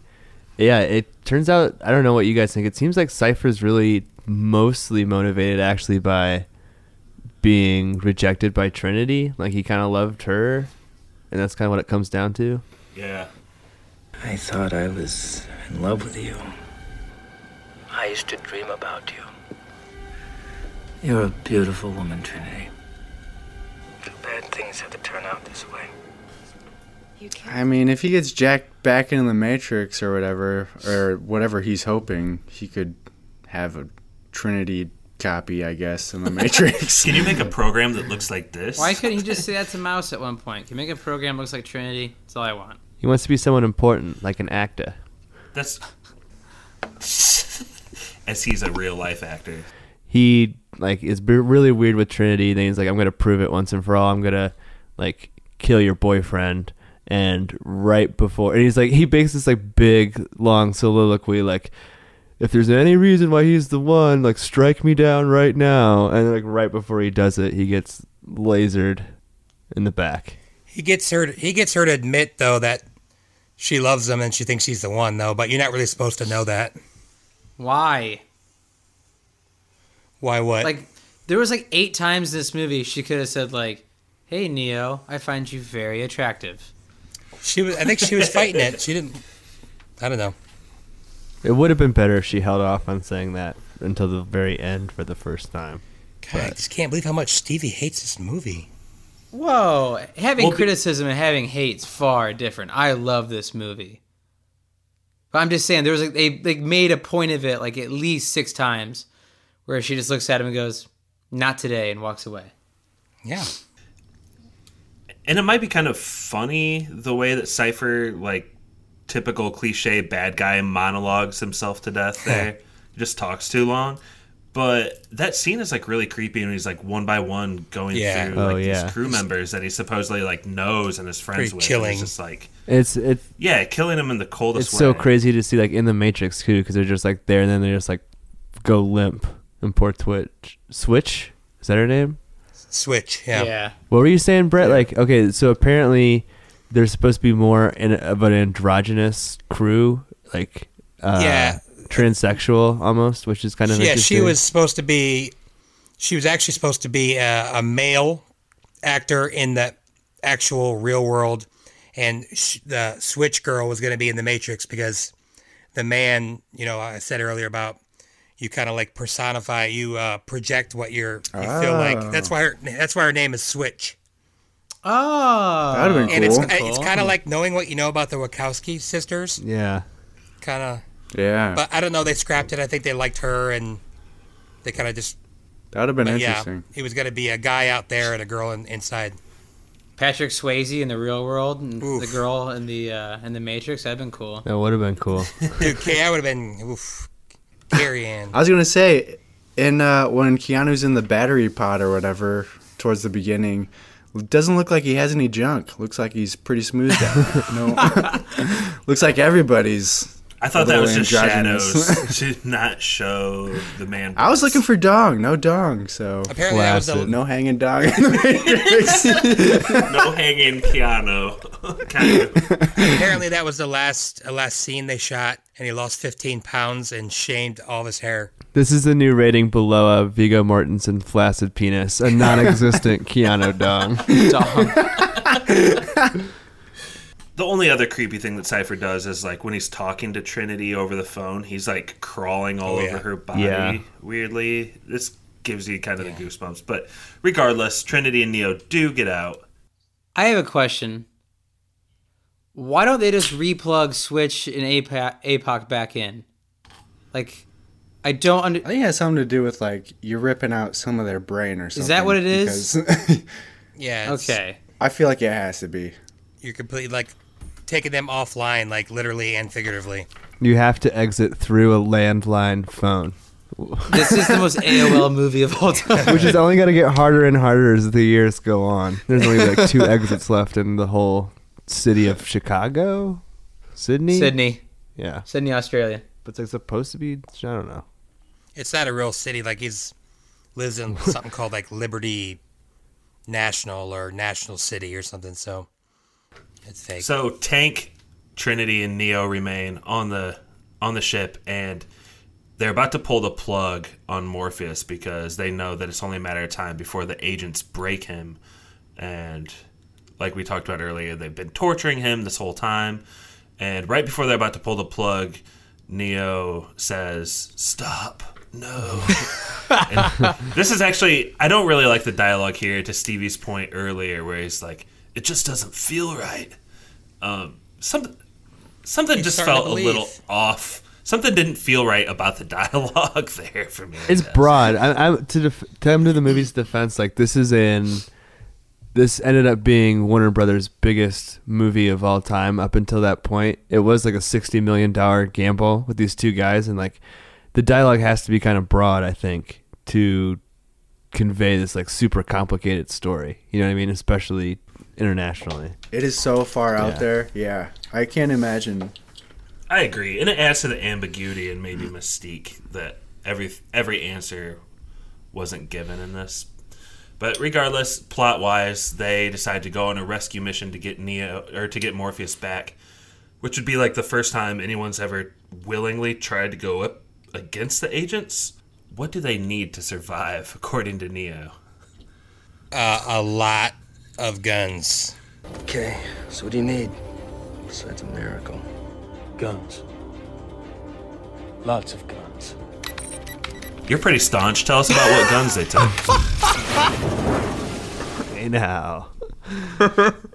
yeah, it turns out I don't know what you guys think. It seems like Cypher's really mostly motivated actually by being rejected by Trinity. Like he kind of loved her, and that's kind of what it comes down to. yeah. I thought I was in love with you. I used to dream about you. You're a beautiful woman, Trinity. Too bad things have to turn out this way. I mean, if he gets jacked back into the Matrix or whatever, or whatever he's hoping, he could have a Trinity copy, I guess, in the Matrix. Can you make a program that looks like this? Why couldn't he just say that to Mouse at one point? Can you make a program that looks like Trinity? That's all I want. He wants to be someone important, like an actor. That's as he's a real life actor. He like is b- really weird with Trinity. Then he's like, I'm gonna prove it once and for all. I'm gonna like kill your boyfriend. And right before, and he's like, he makes this like big long soliloquy, like, if there's any reason why he's the one, like, strike me down right now. And like right before he does it, he gets lasered in the back. He gets her. He gets her to admit though that she loves him and she thinks he's the one though. But you're not really supposed to know that. Why? Why? What? Like, there was like eight times in this movie she could have said like, "Hey Neo, I find you very attractive." she was. I think she was fighting it. She didn't. I don't know. It would have been better if she held off on saying that until the very end for the first time. God, I just can't believe how much Stevie hates this movie. Whoa, having Well, be- criticism and having hate's far different. I love this movie. But I'm just saying there was like they like made a point of it like at least six times where she just looks at him and goes, Not today and walks away. Yeah. And it might be kind of funny the way that Cypher, like typical cliche bad guy, monologues himself to death there. he just talks too long. But that scene is like really creepy, and he's like one by one going Yeah. through Oh, like yeah. these crew members that he supposedly like knows and is friends Pretty with. and chilling. It's just like It's it's yeah, killing him in the coldest it's way. so crazy to see like in the Matrix too, because they're just like there and then they just like go limp and poor Twitch Switch. Is that her name? Switch. Yeah. What were you saying, Brett? Like, okay, so apparently there's supposed to be more in, of an androgynous crew, like uh, Yeah. transsexual almost, which is kind of yeah, she was supposed to be. She was actually supposed to be a, a male actor in the actual real world, and sh- the Switch girl was going to be in the Matrix because the man, you know, I said earlier about you kind of like personify, you uh, project what you're, you feel like. That's why her, that's why her name is Switch. Oh, That'd have been And it's cool. it's kind of like knowing what you know about the Wachowski sisters. yeah. Kind of, yeah, but I don't know. They scrapped it. I think they liked her, and they kind of just that would have been But yeah, interesting. he was going to be a guy out there and a girl in, inside. Patrick Swayze in the real world and Oof. the girl in the uh, in the Matrix. That'd been cool. That would have been cool. Dude, K- I would have been oof, Carrie-Anne. I was gonna say, in uh, when Keanu's in the battery pod or whatever towards the beginning, doesn't look like he has any junk. Looks like he's pretty smooth no, looks like everybody's. I thought that was just androgynous. shadows to not show the man. I was looking for dong, no dong. So Apparently, that was the, Flaccid. no hanging dong in the Matrix. no hanging piano. kind of. apparently that was the last uh, last scene they shot, and he lost 15 pounds and shamed all of his hair. this is the new rating below a Viggo Mortensen flaccid penis, a non-existent Keanu dong. Dog. The only other creepy thing that Cypher does is like when he's talking to Trinity over the phone, he's like crawling all Oh, over her body Yeah. weirdly. This gives you kind of the goosebumps. But regardless, Trinity and Neo do get out. I have a question. Why don't they just replug Switch and Apoc, Apoc back in? Like, I don't under. I think it has something to do with like you're ripping out some of their brain or something. Is that what it is? because- Yeah. it's- Okay. I feel like it has to be. You're completely like taking them offline, like literally and figuratively. You have to exit through a landline phone, This is the most AOL movie of all time. which is only going to get harder and harder as the years go on. There's only like two exits left in the whole city of Chicago, Sydney. Sydney. Yeah, Sydney, Australia. but it's like supposed to be. I don't know. It's not a real city. Like he's lives in something called like Liberty National or National City or something. So it's fake. So Tank, Trinity, and Neo remain on the on the ship, and they're about to pull the plug on Morpheus because they know that it's only a matter of time before the agents break him. And like we talked about earlier, they've been torturing him this whole time. And right before they're about to pull the plug, Neo says, "Stop." No. This is actually I don't really like the dialogue here to Stevie's point earlier where he's like, it just doesn't feel right. um, something something He's just felt a little off. Something didn't feel right about the dialogue there for me. It's guess. broad. I, I to def- to come to the movie's defense, like this is in. This ended up being Warner Brothers' biggest movie of all time up until that point. It was like a sixty million dollar gamble with these two guys, and like the dialogue has to be kind of broad, I think, to convey this like super complicated story. You know what I mean? Especially internationally. It is so far out Yeah. there. Yeah, I can't imagine. I agree, and it adds to the ambiguity and maybe mystique that every every answer wasn't given in this. But regardless, plot wise, they decide to go on a rescue mission to get Neo or to get Morpheus back, which would be like the first time anyone's ever willingly tried to go up against the agents. What do they need to survive, according to Neo? Uh, a lot of guns. Okay, so what do you need? Besides a miracle. Guns. Lots of guns. You're pretty staunch. Tell us about what guns they took. Hey now.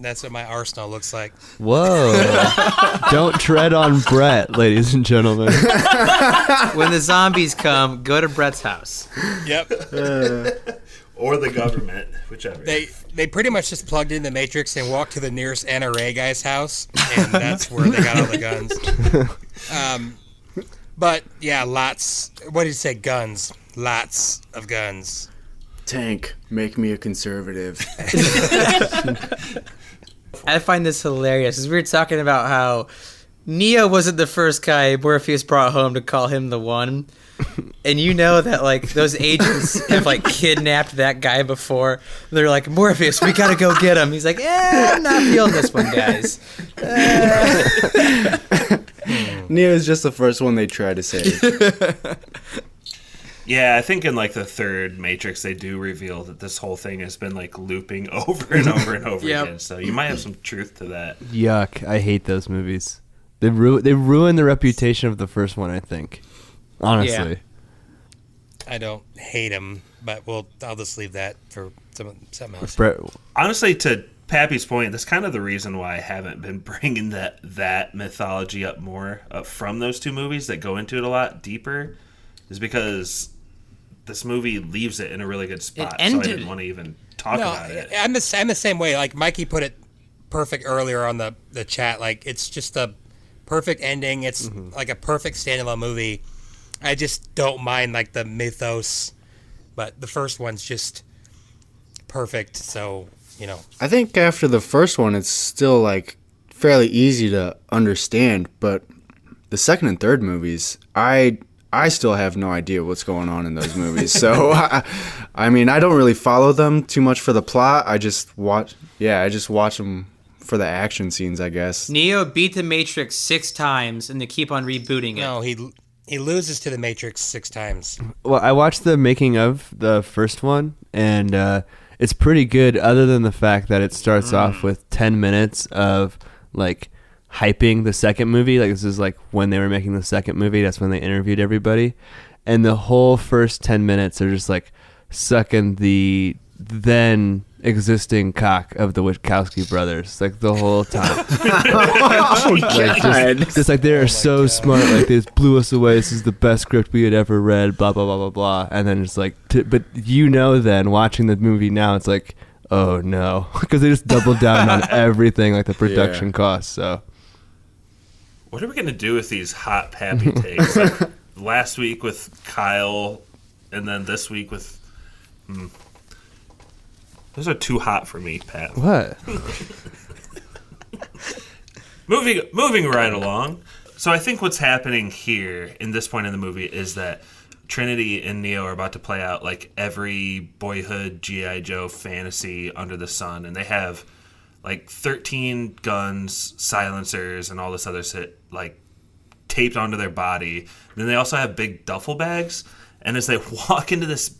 That's what my arsenal looks like. Whoa. Don't tread on Brett, ladies and gentlemen. when the zombies come, go to Brett's house. Yep. or the government, whichever. They they pretty much just plugged in the Matrix and walked to the nearest NRA guy's house, and that's where they got all the guns. Um, but yeah, lots. What did you say? Guns. Lots of guns. Tank, make me a conservative. I find this hilarious. We were talking about how Neo wasn't the first guy Morpheus brought home to call him the one. And you know that like those agents have like kidnapped that guy before. They're like, Morpheus, we gotta go get him. He's like, eh, I'm not feeling this one, guys. Neo is just the first one they try to save. Yeah, I think in like the third Matrix, they do reveal that this whole thing has been like looping over and over and over Yep. again. So you might have some truth to that. Yuck! I hate those movies. They ru- they ruined the reputation of the first one. I think, honestly. I don't hate them, but we'll. I'll just leave that for some, something else. Brett, Honestly, to Pappy's point, that's kind of the reason why I haven't been bringing that that mythology up more uh, from those two movies that go into it a lot deeper, is because this movie leaves it in a really good spot. so I didn't want to even talk no, about it. I'm the, I'm the same way. Like Mikey put it perfect earlier on the the chat. Like it's just a perfect ending. It's mm-hmm. like a perfect standalone movie. I just don't mind like the mythos, but the first one's just perfect. So you know, I think after the first one, it's still like fairly easy to understand, but the second and third movies, I I still have no idea what's going on in those movies. So I, I mean, I don't really follow them too much for the plot. I just watch, yeah, I just watch them for the action scenes, I guess. Neo beat the Matrix six times and they keep on rebooting it. no, he he loses to the Matrix six times. well, I watched the making of the first one, and uh, it's pretty good. Other than the fact that it starts off with ten minutes of like hyping the second movie. Like this is like when they were making the second movie. That's when they interviewed everybody, and the whole first ten minutes are just like sucking the then existing cock of the Wachowski brothers like the whole time. Oh, like just, just like they're oh, so smart. Like this blew us away. This is the best script we had ever read. Blah blah blah blah blah. And then it's like, t- but you know, then watching the movie now, it's like, oh no, because they just doubled down on everything, like the production costs. So What are we gonna do with these hot Pappy takes? Like, last week with Kyle, and then this week with. Hmm. Those are too hot for me, Pat. what? moving moving right along. So I think what's happening here in this point in the movie is that Trinity and Neo are about to play out like every boyhood GI Joe fantasy under the sun, and they have like 13 guns, silencers, and all this other shit like taped onto their body. Then they also have big duffel bags, and as they walk into this.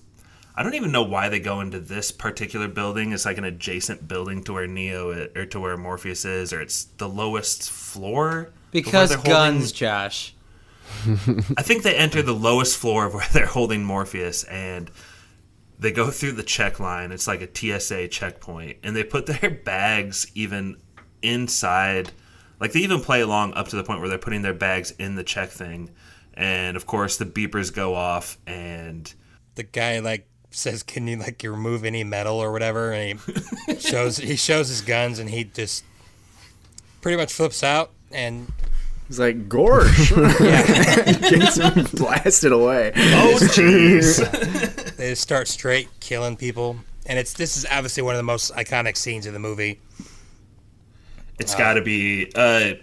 I don't even know why they go into this particular building. It's like an adjacent building to where Neo i- or to where Morpheus is, or it's the lowest floor. Because of where they're holding- guns, Josh. I think they enter the lowest floor of where they're holding Morpheus, and they go through the check line. It's like a TSA checkpoint, and they put their bags even inside. Like they even play along up to the point where they're putting their bags in the check thing, and of course the beepers go off, and The guy like says, "Can you like remove any metal or whatever?" And he shows he shows his guns, and he just pretty much flips out and He's like, Gorsh. Gets him blasted away. oh jeez, they just start straight killing people. And it's this is obviously one of the most iconic scenes in the movie. it's got to be uh,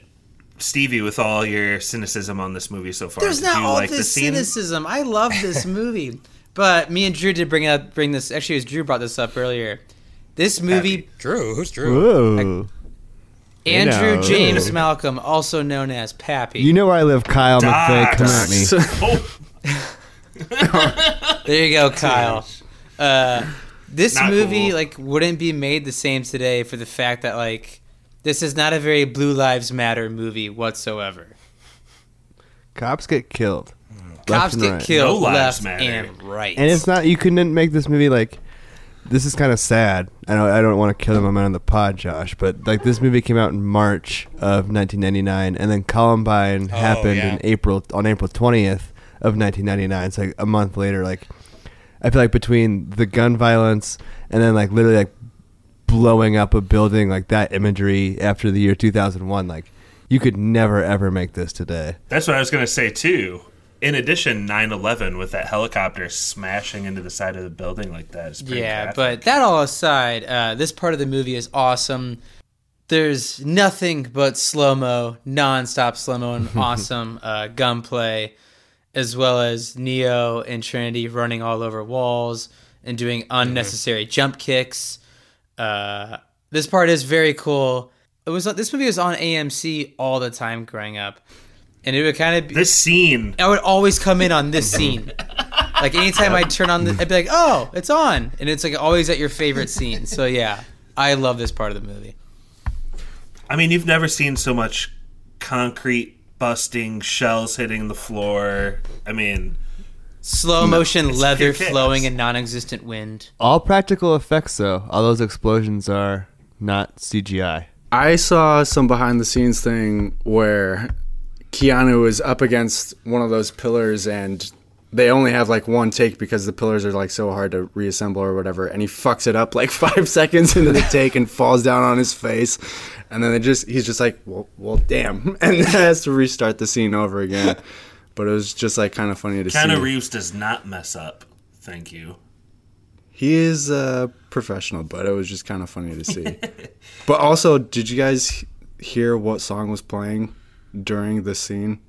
Stevie with all your cynicism on this movie so far. There's Did not you all like this cynicism. I love this movie, but me and Drew did bring up bring this. Actually, it was Drew brought this up earlier. This movie, Drew, who's Drew? Whoa. Andrew know. James Malcolm, also known as Pappy. You know where I live, Kyle McVeigh. Come at me. Oh, There you go, Kyle. Uh, this Not movie cool. like wouldn't be made the same today for the fact that like this is not a very Blue Lives Matter movie whatsoever. Cops get killed. Cops get right. killed No lives left matter. and right. And it's not. You couldn't make this movie like. This is kind of sad. I don't. I don't want to kill the moment on the pod, Josh. But like this movie came out in March of 1999, and then Columbine Oh, happened yeah. in April on April 20th of 1999. It's like a month later. Like I feel like between the gun violence and then like literally like blowing up a building like that imagery after the year 2001, like you could never ever make this today. That's what I was going to say too. In addition, 9/11 with that helicopter smashing into the side of the building like that is pretty yeah, graphic. but that all aside, uh, this part of the movie is awesome. There's nothing but slow mo, non-stop slow mo, and awesome uh, gunplay, as well as Neo and Trinity running all over walls and doing unnecessary jump kicks. Uh, this part is very cool. It was this movie was on AMC all the time growing up, and it would kind of be, this scene, I would always come in on this scene. like anytime I'd turn on, the, I'd be like, "Oh, it's on," and it's like always at your favorite scene. So yeah, I love this part of the movie. I mean, you've never seen so much concrete busting, shells hitting the floor. I mean, Slow motion It's leather pure chaos. flowing in non-existent wind. All practical effects, though. All those explosions are not CGI. I saw some behind the scenes thing where Keanu is up against one of those pillars and they only have like one take because the pillars are like so hard to reassemble or whatever and he fucks it up like five seconds into the take and falls down on his face and then they just he's just like well, well damn and has to restart the scene over again but it was just like kind of funny to Keanu see Reeves does not mess up. Thank you. he is a professional but it was just kind of funny to see but also did you guys hear what song was playing during the scene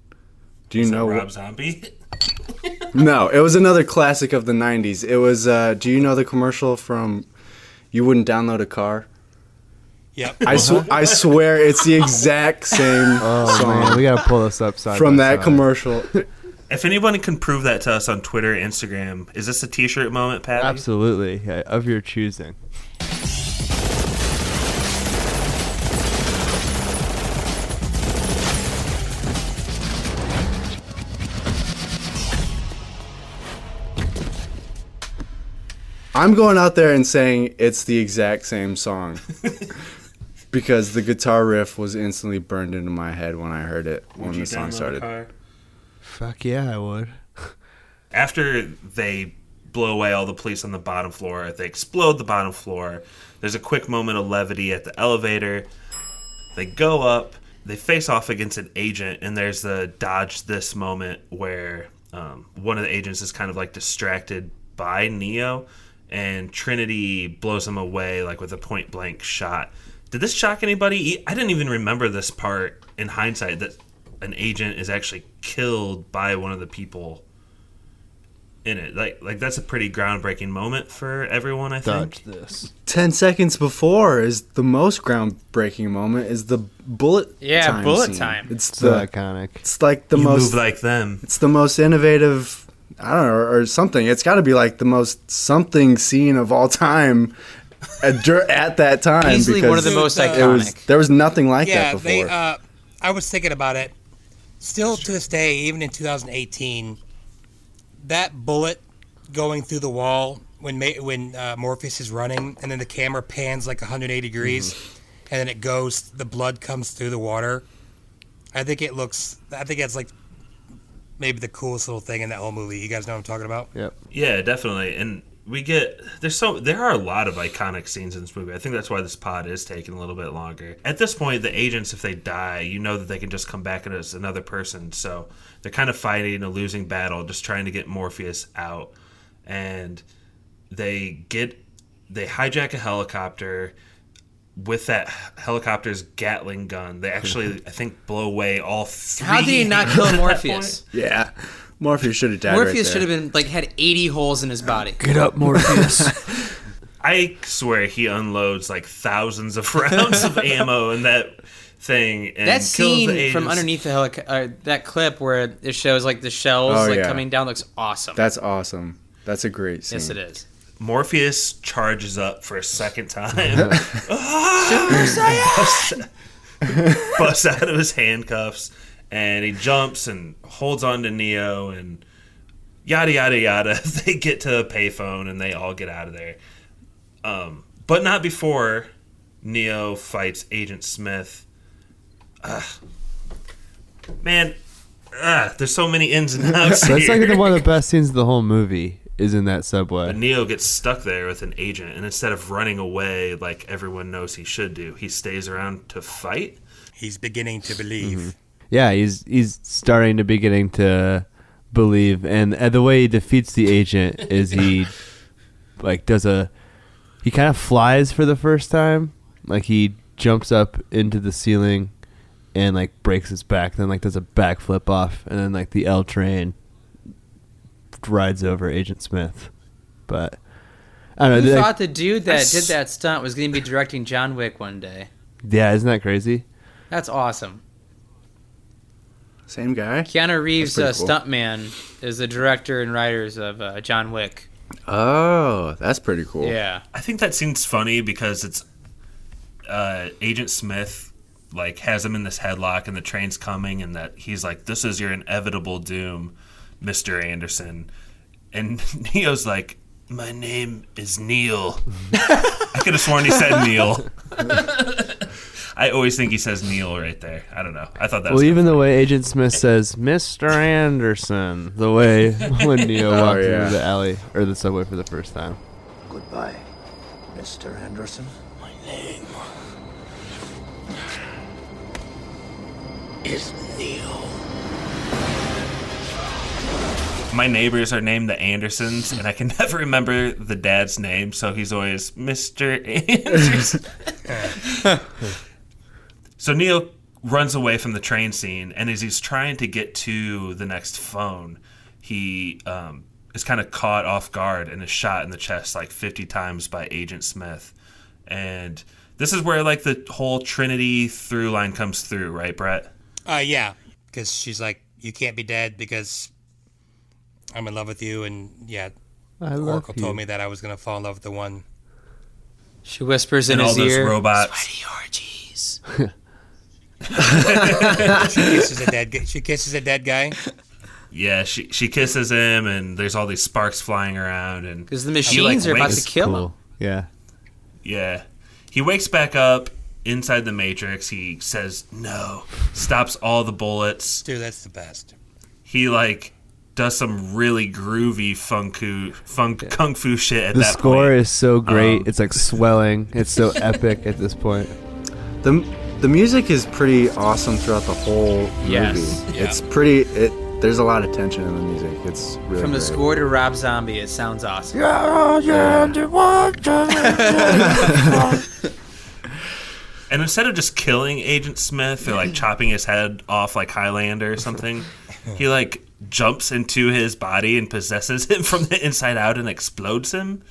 do you Is that know Rob what, Zombie? no it was another classic of the 90s it was uh do you know the commercial from you wouldn't download a car Yep. I, sw- I swear it's the exact same Oh song man, we gotta pull this up side from by that side. commercial If anyone can prove that to us on Twitter, Instagram, is this a T-shirt moment, Pat? Absolutely, yeah, of your choosing. I'm going out there and saying it's the exact same song because the guitar riff was instantly burned into my head when I heard it Would when you the song download a started. car? Fuck yeah, I would. After they blow away all the police on the bottom floor, they explode the bottom floor. There's a quick moment of levity at the elevator. They go up, they face off against an agent, and there's the dodge this moment where um, one of the agents is kind of like distracted by Neo, and Trinity blows him away like with a point blank shot. Did this shock anybody? I didn't even remember this part in hindsight that an agent is actually killed by one of the people in it. Like like that's a pretty groundbreaking moment for everyone, I think. Dodge this. 10 seconds before is the most groundbreaking moment is the bullet Yeah, time bullet scene. time. It's So the iconic. it's like the you most move like them. it's the most innovative I don't know or, or something. It's got to be like the most something scene of all time at, dur- at that time Easily one of the most Dude, uh, it was iconic. there was nothing like yeah, that they. before. Uh, I was thinking about it. Still to this day, even in 2018, that bullet going through the wall when Ma- when uh, Morpheus is running, and then the camera pans like 180 degrees. and then it goes. The blood comes through the water. I think it looks. I think it's like maybe the coolest little thing in that whole movie. You guys know what I'm talking about? Yep. Yeah, definitely. And we get there's so there are a lot of iconic scenes in this movie. I think that's why this pod is taking a little bit longer. At this point, the agents, if they die, you know that they can just come back as another person. So they're kind of fighting a losing battle, just trying to get Morpheus out. And they get they hijack a helicopter with that helicopter's Gatling gun. They actually, I think, blow away all three. How did he not kill at Morpheus? Yeah. Morpheus should have died. Morpheus right should have been like had 80 holes in his body. Get up, Morpheus. I swear he unloads like thousands of rounds of ammo in that thing. And that scene the from underneath the helicopter, uh, that clip where it shows like the shells Oh, like yeah. coming down looks awesome. That's awesome. That's a great scene. yes, it is. Morpheus charges up for a second time. busts, busts out of his handcuffs and he jumps and holds on to Neo and yada yada yada. They get to a payphone and they all get out of there. Um, but not before Neo fights Agent Smith. Ugh. Man, ugh, there's so many ins and outs That's here. like one of the best scenes of the whole movie is in that subway. But Neo gets stuck there with an agent, and instead of running away like everyone knows he should do, he stays around to fight. He's beginning to believe. Mm-hmm. Yeah, he's he's starting to beginning to believe, and, and the way he defeats the agent is he like does a he kind of flies for the first time, like he jumps up into the ceiling and like breaks his back, then like does a backflip off, and then like the L train rides over Agent Smith. But I don't Who know. like- thought the dude that s- did that stunt was going to be directing John Wick one day? yeah, isn't that crazy? That's awesome. Same guy. Keanu Reeves, uh, cool. stuntman, is the director and writers of uh, John Wick. Oh, that's pretty cool. Yeah. I think that seems funny because it's uh, Agent Smith like has him in this headlock, and the train's coming, and that he's like, "This is your inevitable doom, Mister Anderson," and Neo's like. My name is Neil. I could have sworn he said Neil. I always think he says Neil right there. I don't know. I thought that Well, was even the way Agent Smith says "Mr. Anderson," the way when Neo Oh, walked yeah. through the alley or the subway for the first time. Goodbye, Mr. Anderson. My name is Neil. My neighbors are named the Andersons, and I can never remember the dad's name, so he's always Mr. Anderson. so Neo runs away from the train scene, and as he's trying to get to the next phone, he um, is kind of caught off guard and is shot in the chest like 50 times by Agent Smith. And this is where like the whole Trinity through line comes through, right, Brett? Uh, yeah, because she's like, you can't be dead because I'm in love with you, and yeah, I love Oracle you. told me that I was gonna fall in love with the one. She whispers in And all his those robots. Sweaty orgies. She kisses a dead. gu- She kisses a dead guy. Yeah, she she kisses him, and there's all these sparks flying around, and Because the He, like, machines are about to kill him. Yeah. yeah, he wakes back up inside the Matrix. He says no, stops all the bullets. Dude, that's the best. He like does some really groovy funku funk kung fu shit at that point. The that score point. is so great. Um, it's like swelling. It's so epic at this point. The the music is pretty awesome throughout the whole Yes. movie. Yeah. It's pretty. It there's a lot of tension in the music. It's really From the great. score to Rob Zombie, it sounds awesome. Yeah, yeah, yeah. And instead of just killing Agent Smith or like chopping his head off like Highlander or something, he like jumps into his body and possesses him from the inside out and explodes him.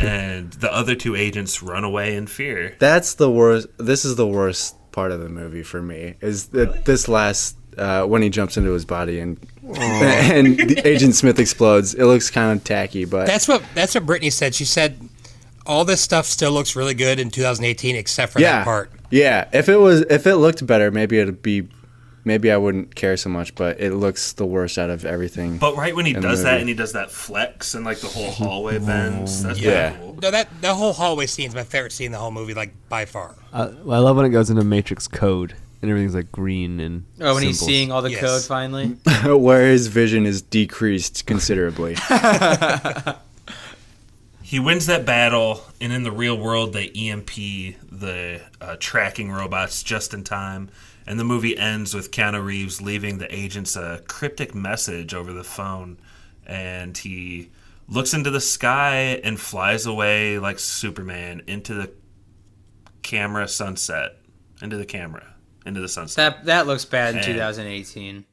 And the other two agents run away in fear. That's the worst. This is the worst part of the movie for me. Is that this last uh, when he jumps into his body and and the Agent Smith explodes. It looks kind of tacky, but That's what that's what Brittany said. She said all this stuff still looks really good in 2018, except for yeah, that part. yeah. If it was if it looked better, maybe it'd be maybe I wouldn't care so much, but it looks the worst out of everything. But right when he in the does that and he does that flex and like the whole hallway bends, that's Yeah. pretty cool. No, that the whole hallway scene is my favorite scene in the whole movie, like by far. Uh, well, I love when it goes into Matrix code and everything's like green and. Oh, when he's seeing all the Yes. code finally. Where his vision is decreased considerably. He wins that battle, and in the real world, they EMP the uh, tracking robots just in time. And the movie ends with Keanu Reeves leaving the agents a cryptic message over the phone. And he looks into the sky and flies away like Superman into the camera sunset. Into the camera. Into the sunset. That that looks bad in And- 2018.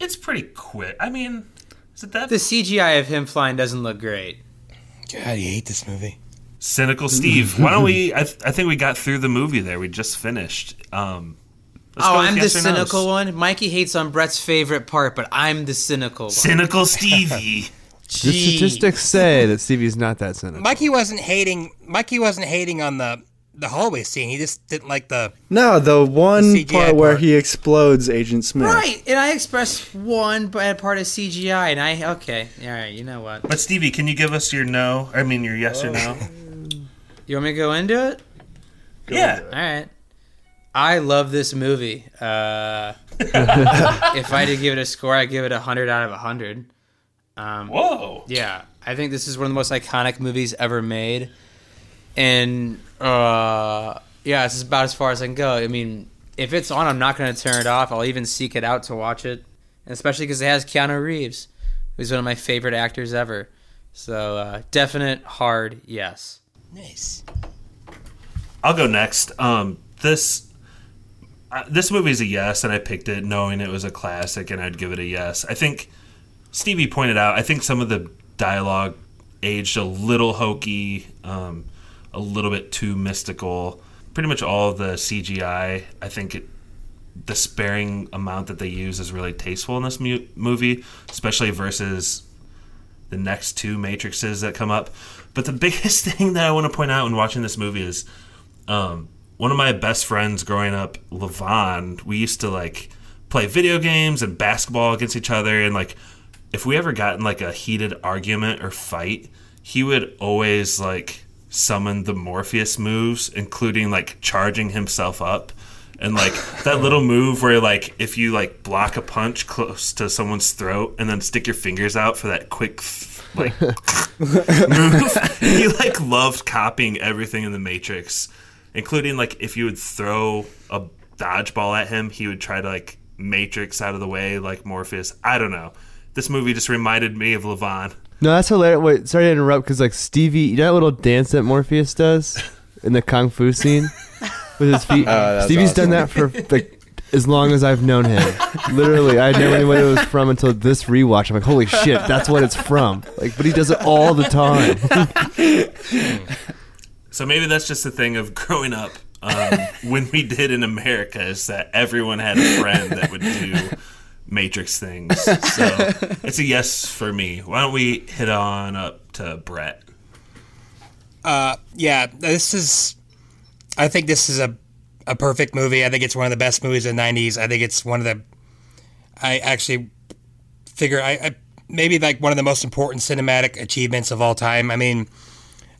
It's pretty quick. I mean, is it that The CGI of him flying doesn't look great. God, you hate this movie. cynical Steve? Why don't we? I, th- I think we got through the movie there. We just finished. Um, let's oh, I'm the yes or no's. cynical one. Mikey hates on Brett's favorite part, but I'm the cynical one. Cynical Stevie. The statistics say that Stevie's not that cynical. Mikey wasn't hating. Mikey wasn't hating on the the hallway scene. He just didn't like the. No, the one The CGI part where he explodes Agent Smith. Right, and I expressed one bad part of CGI, and I okay, all right, you know what? But Stevie, can you give us your no? I mean your yes or no? You want me to go into it? yeah. All right. I love this movie. Uh, if I had to give it a score, I'd give it a hundred out of a hundred. Um, Whoa. Yeah, I think this is one of the most iconic movies ever made, and uh, yeah, this is about as far as I can go. I mean, if it's on, I'm not going to turn it off. I'll even seek it out to watch it, and especially because it has Keanu Reeves, who's one of my favorite actors ever. So uh, definite hard yes. Nice. I'll go next. Um, this this movie's a yes, and I picked it knowing it was a classic, and I'd give it a yes. I think Stevie pointed out. I think some of the dialogue aged a little hokey, um, a little bit too mystical. Pretty much all the CGI, I think it, the sparing amount that they use is really tasteful in this mu- movie, especially versus the next two Matrixes that come up. But the biggest thing that I want to point out when watching this movie is um, one of my best friends growing up, Levon, we used to like play video games and basketball against each other. And like, if we ever got in like a heated argument or fight, he would always like summon the Morpheus moves, including like charging himself up. And like that little move where like if you like block a punch close to someone's throat and then stick your fingers out for that quick like move. he like loved copying everything in the Matrix, including like if you would throw a dodgeball at him, he would try to like Matrix out of the way like Morpheus. I don't know. This movie just reminded me of Levon. No, that's hilarious. Wait, sorry to interrupt because like Stevie, you know that little dance that Morpheus does in the kung fu scene with his feet. Oh, that's Stevie's done that for like as long as I've known him. Literally, I never knew what it was from until this rewatch. I'm like, holy shit, that's what it's from. Like, but he does it all the time. So maybe that's just a thing of growing up. Um, when we did in America, is that everyone had a friend that would do Matrix things. So it's a yes for me. Why don't we hit on up to Brett? Uh, yeah, this is. I think this is a a perfect movie. I think it's one of the best movies of the '90s. I think it's one of the. I actually figure I, I maybe like one of the most important cinematic achievements of all time. I mean,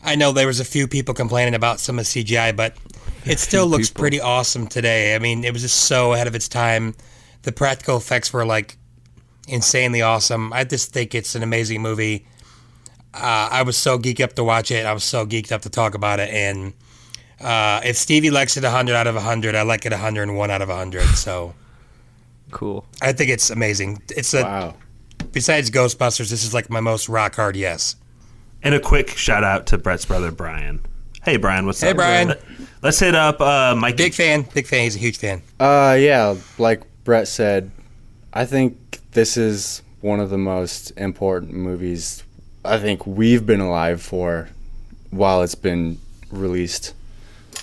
I know there was a few people complaining about some of the CGI, but it still looks people. pretty awesome today. I mean, it was just so ahead of its time. The practical effects were like insanely awesome. I just think it's an amazing movie. Uh, I was so geeked up to watch it. I was so geeked up to talk about it. And uh, if Stevie likes it 100 out of 100, I like it 101 out of 100. So Cool. I think it's amazing. It's a Wow. besides Ghostbusters, this is like my most rock hard yes. And a quick shout out to Brett's brother Brian. Hey Brian, what's Hey, up? Hey Brian. Let- Let's hit up uh, Mikey. Big fan, big fan. He's a huge fan. Uh, yeah, like Brett said, I think this is one of the most important movies I think we've been alive for while it's been released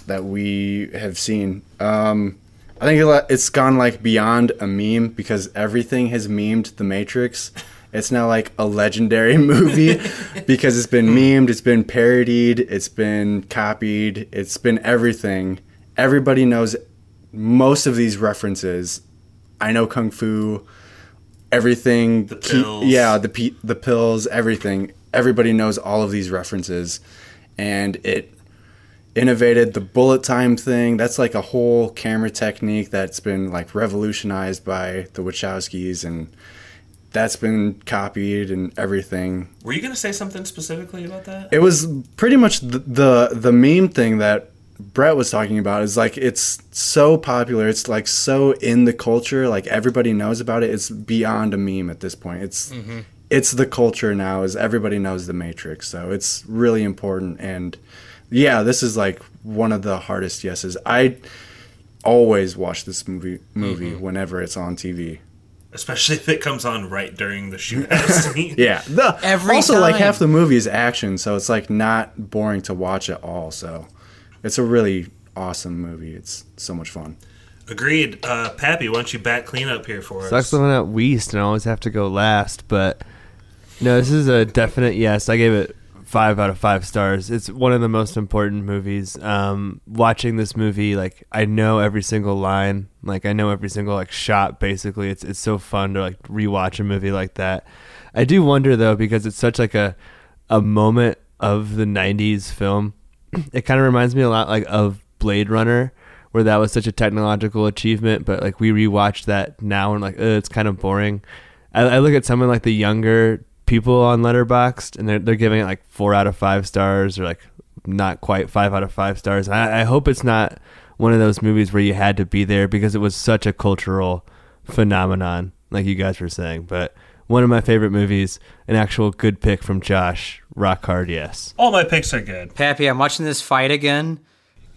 that we have seen. Um, I think it's gone like beyond a meme because everything has memed The Matrix. It's now like a legendary movie because it's been memed, it's been parodied, it's been copied, it's been everything. Everybody knows most of these references I know kung fu, everything. The pills. yeah, the pe- the pills, everything. Everybody knows all of these references, and it innovated the bullet time thing. That's like a whole camera technique that's been like revolutionized by the Wachowskis, and that's been copied and everything. Were you going to say something specifically about that? It was pretty much the, the the meme thing that Brett was talking about is like it's so popular. It's like so in the culture. Like everybody knows about it. It's beyond a meme at this point. It's mm-hmm. it's the culture now. Is everybody knows the Matrix. So it's really important. And yeah, this is like one of the hardest yeses. I always watch this movie movie mm-hmm. whenever it's on TV. Especially if it comes on right during the shootout scene. Yeah. The, Every also, like half the movie is action, so it's like not boring to watch at all. So it's a really awesome movie. It's so much fun. Agreed. Uh, Pappy, why don't you back clean up here for us? Sucks living out west and I always have to go last, but no, this is a definite yes. I gave it five out of five stars. It's one of the most important movies. Um, watching this movie, like I know every single line, like I know every single like shot. Basically, it's it's so fun to like rewatch a movie like that. I do wonder though because it's such like a a moment of the '90s film. It kind of reminds me a lot like of Blade Runner where that was such a technological achievement, but like we rewatched that now and like it's kind of boring. I, I look at someone like the younger people on Letterboxd and they're they're giving it like four out of five stars or like not quite five out of five stars. I, I hope it's not one of those movies where you had to be there because it was such a cultural phenomenon, like you guys were saying. But one of my favorite movies, an actual good pick from Josh. Rock hard, yes. All my picks are good. Pappy, I'm watching this fight again.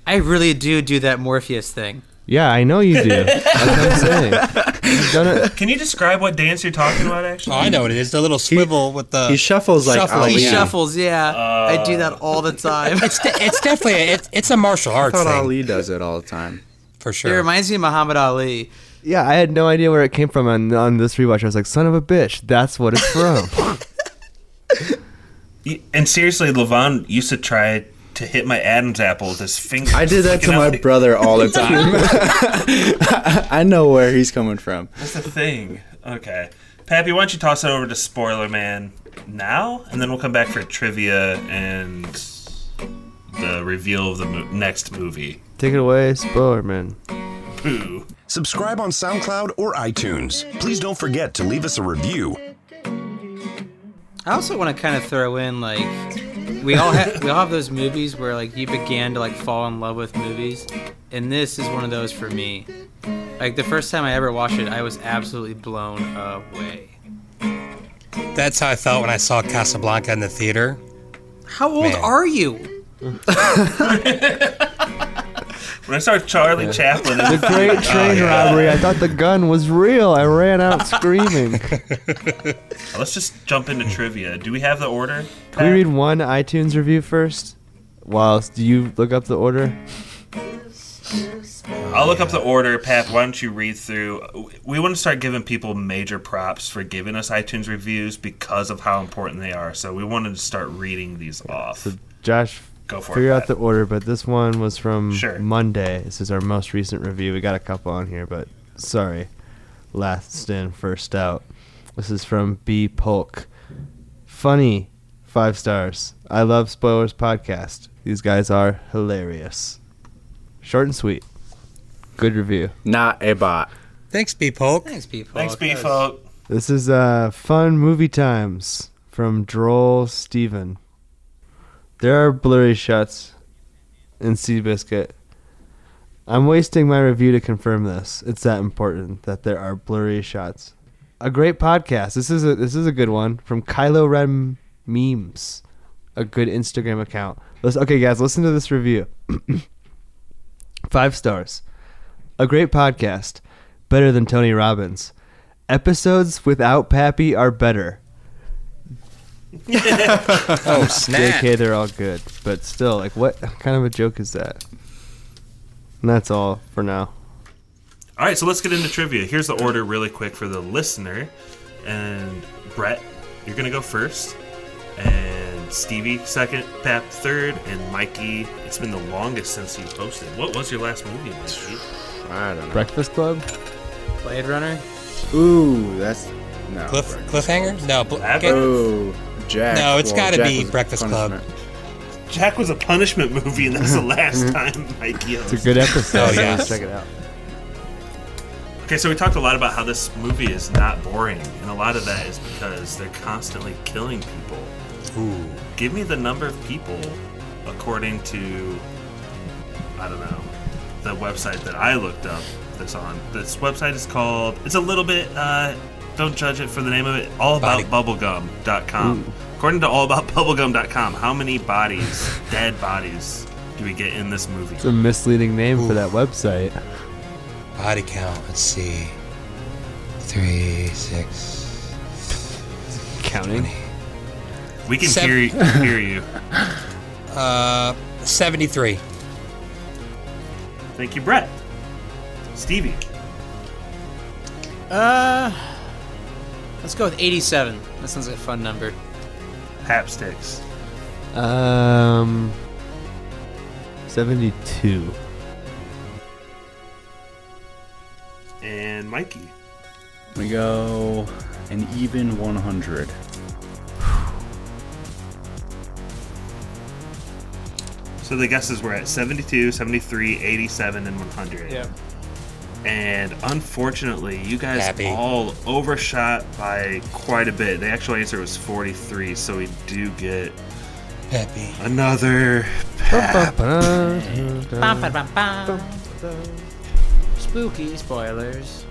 I really do do that Morpheus thing. Yeah, I know you do. That's what I'm saying. You've done it. Can you describe what dance you're talking about, actually? Oh, I know what it is. The little swivel with the. He shuffles like Shuffling, Ali. He yeah. shuffles, yeah. Uh, I do that all the time. It's de- it's definitely a, it's it's a martial I arts thought thing Ali does it all the time. for sure. It sure. reminds me of Muhammad Ali. Yeah, I had no idea where it came from on, on this rewatch. I was like, son of a bitch, that's what it's from. Y- And seriously, Levon used to try to hit my Adam's apple with his finger. I did that to my out like- brother all the time. I know where he's coming from. That's the thing. Okay. Pappy, why don't you toss it over to Spoiler Man now? And then we'll come back for trivia and the reveal of the mo- next movie. Take it away, spoiler man. Boo. Subscribe on SoundCloud or iTunes. Please don't forget to leave us a review. I also want to kind of throw in like we all have we all have those movies where like you began to like fall in love with movies, and this is one of those for me. Like the first time I ever watched it, I was absolutely blown away. That's how I felt when I saw Casablanca in the theater. How old Man. are you? When I saw Charlie Chaplin, The the great train Oh, yeah. robbery. I thought the gun was real. I ran out screaming. Let's just jump into trivia. Do we have the order? Can we read one iTunes review first? Whilst do you look up the order? I'll look up the order. Pat, why don't you read through? We want to start giving people major props for giving us iTunes reviews because of how important they are. So we wanted to start reading these off. Josh, Go for figure it. out the order, but this one was from Sure. Monday. This is our most recent review. We got a couple on here, but sorry. Last in, first out. This is from B Polk. Funny, five stars. I love Spoilers Podcast. These guys are hilarious. Short and sweet. Good review. Not a bot. Thanks, B Polk. Thanks, B Polk. Thanks, B Polk. This is uh, Fun Movie Times from Droll Steven. There are blurry shots in Seabiscuit. I'm wasting my review to confirm this. It's that important that there are blurry shots. A great podcast. This is a this is a good one from Kylo Ren memes. A good Instagram account. Listen, okay, guys, listen to this review. Five stars. A great podcast. Better than Tony Robbins. Episodes without Pappy are better. Oh, oh snap! JK, they're all good, but still, like, what kind of a joke is that? And that's all for now. All right, so let's get into trivia. Here's the order really quick for the listener. And Brett, you're going to go first. And Stevie second, Pap third, and Mikey, it's been the longest since you posted. What was your last movie, Mikey? I don't know. Breakfast Club. Blade Runner. Ooh, that's no. Cliff, cliffhanger? No. Bl- Oh, Jack. No, it's Well, got to be Breakfast Club. Jack was a punishment movie, and that's the last time Mikey. It's a good episode. Oh, yeah. Check it out. Okay, so we talked a lot about how this movie is not boring, and a lot of that is because they're constantly killing people. Ooh. Give me the number of people according to I don't know the website that I looked up this on. This website is called it's a little bit uh don't judge it for the name of it, allaboutbubblegum.com. According to allaboutbubblegum.com, how many bodies, dead bodies do we get in this movie? It's a misleading name for that website. Body count. Let's see. Three, six. Counting. We can Seven- hear hear you. Uh, 73. Thank you, Brett. Stevie. Uh, let's go with 87. That sounds like a fun number. Hap sticks. Um, seventy-two. And Mikey. We go an even 100. So the guesses were at 72, 73, 87, and 100. Yeah. And unfortunately, you guys Happy. all overshot by quite a bit. The actual answer was 43, so we do get Happy. another Spooky spoilers.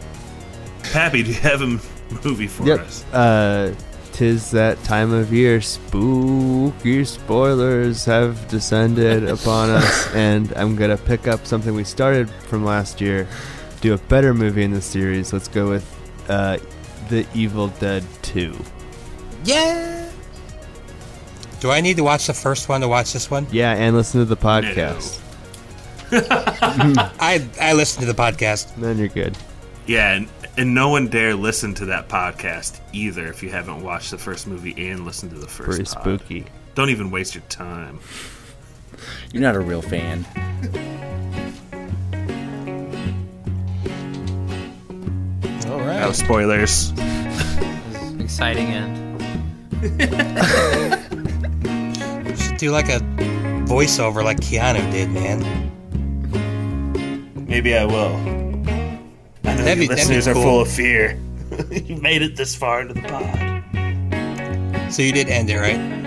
Pappy. Do you have a m- movie for Yep. us? Uh, tis that time of year. Spooky spoilers have descended upon us, and I'm gonna pick up something we started from last year. Do a better movie in the series. Let's go with uh, The Evil Dead 2. Yeah. Do I need to watch the first one to watch this one? Yeah, and listen to the podcast. I I listened to the podcast. Then you're good. Yeah, and, and no one dare listen to that podcast either if you haven't watched the first movie and listened to the first Pretty pod. spooky. Don't even waste your time. You're not a real fan. All No spoilers. Exciting end. Should do like a voiceover like Keanu did, man. Maybe I will. I know That'd you be- that'd be listeners are full of fear. you made it this far into the pod. So you did end it, right?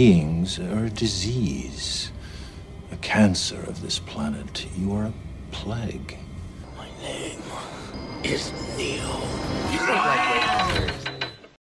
Beings are a disease, a cancer of this planet. You are a plague. My name is Neo.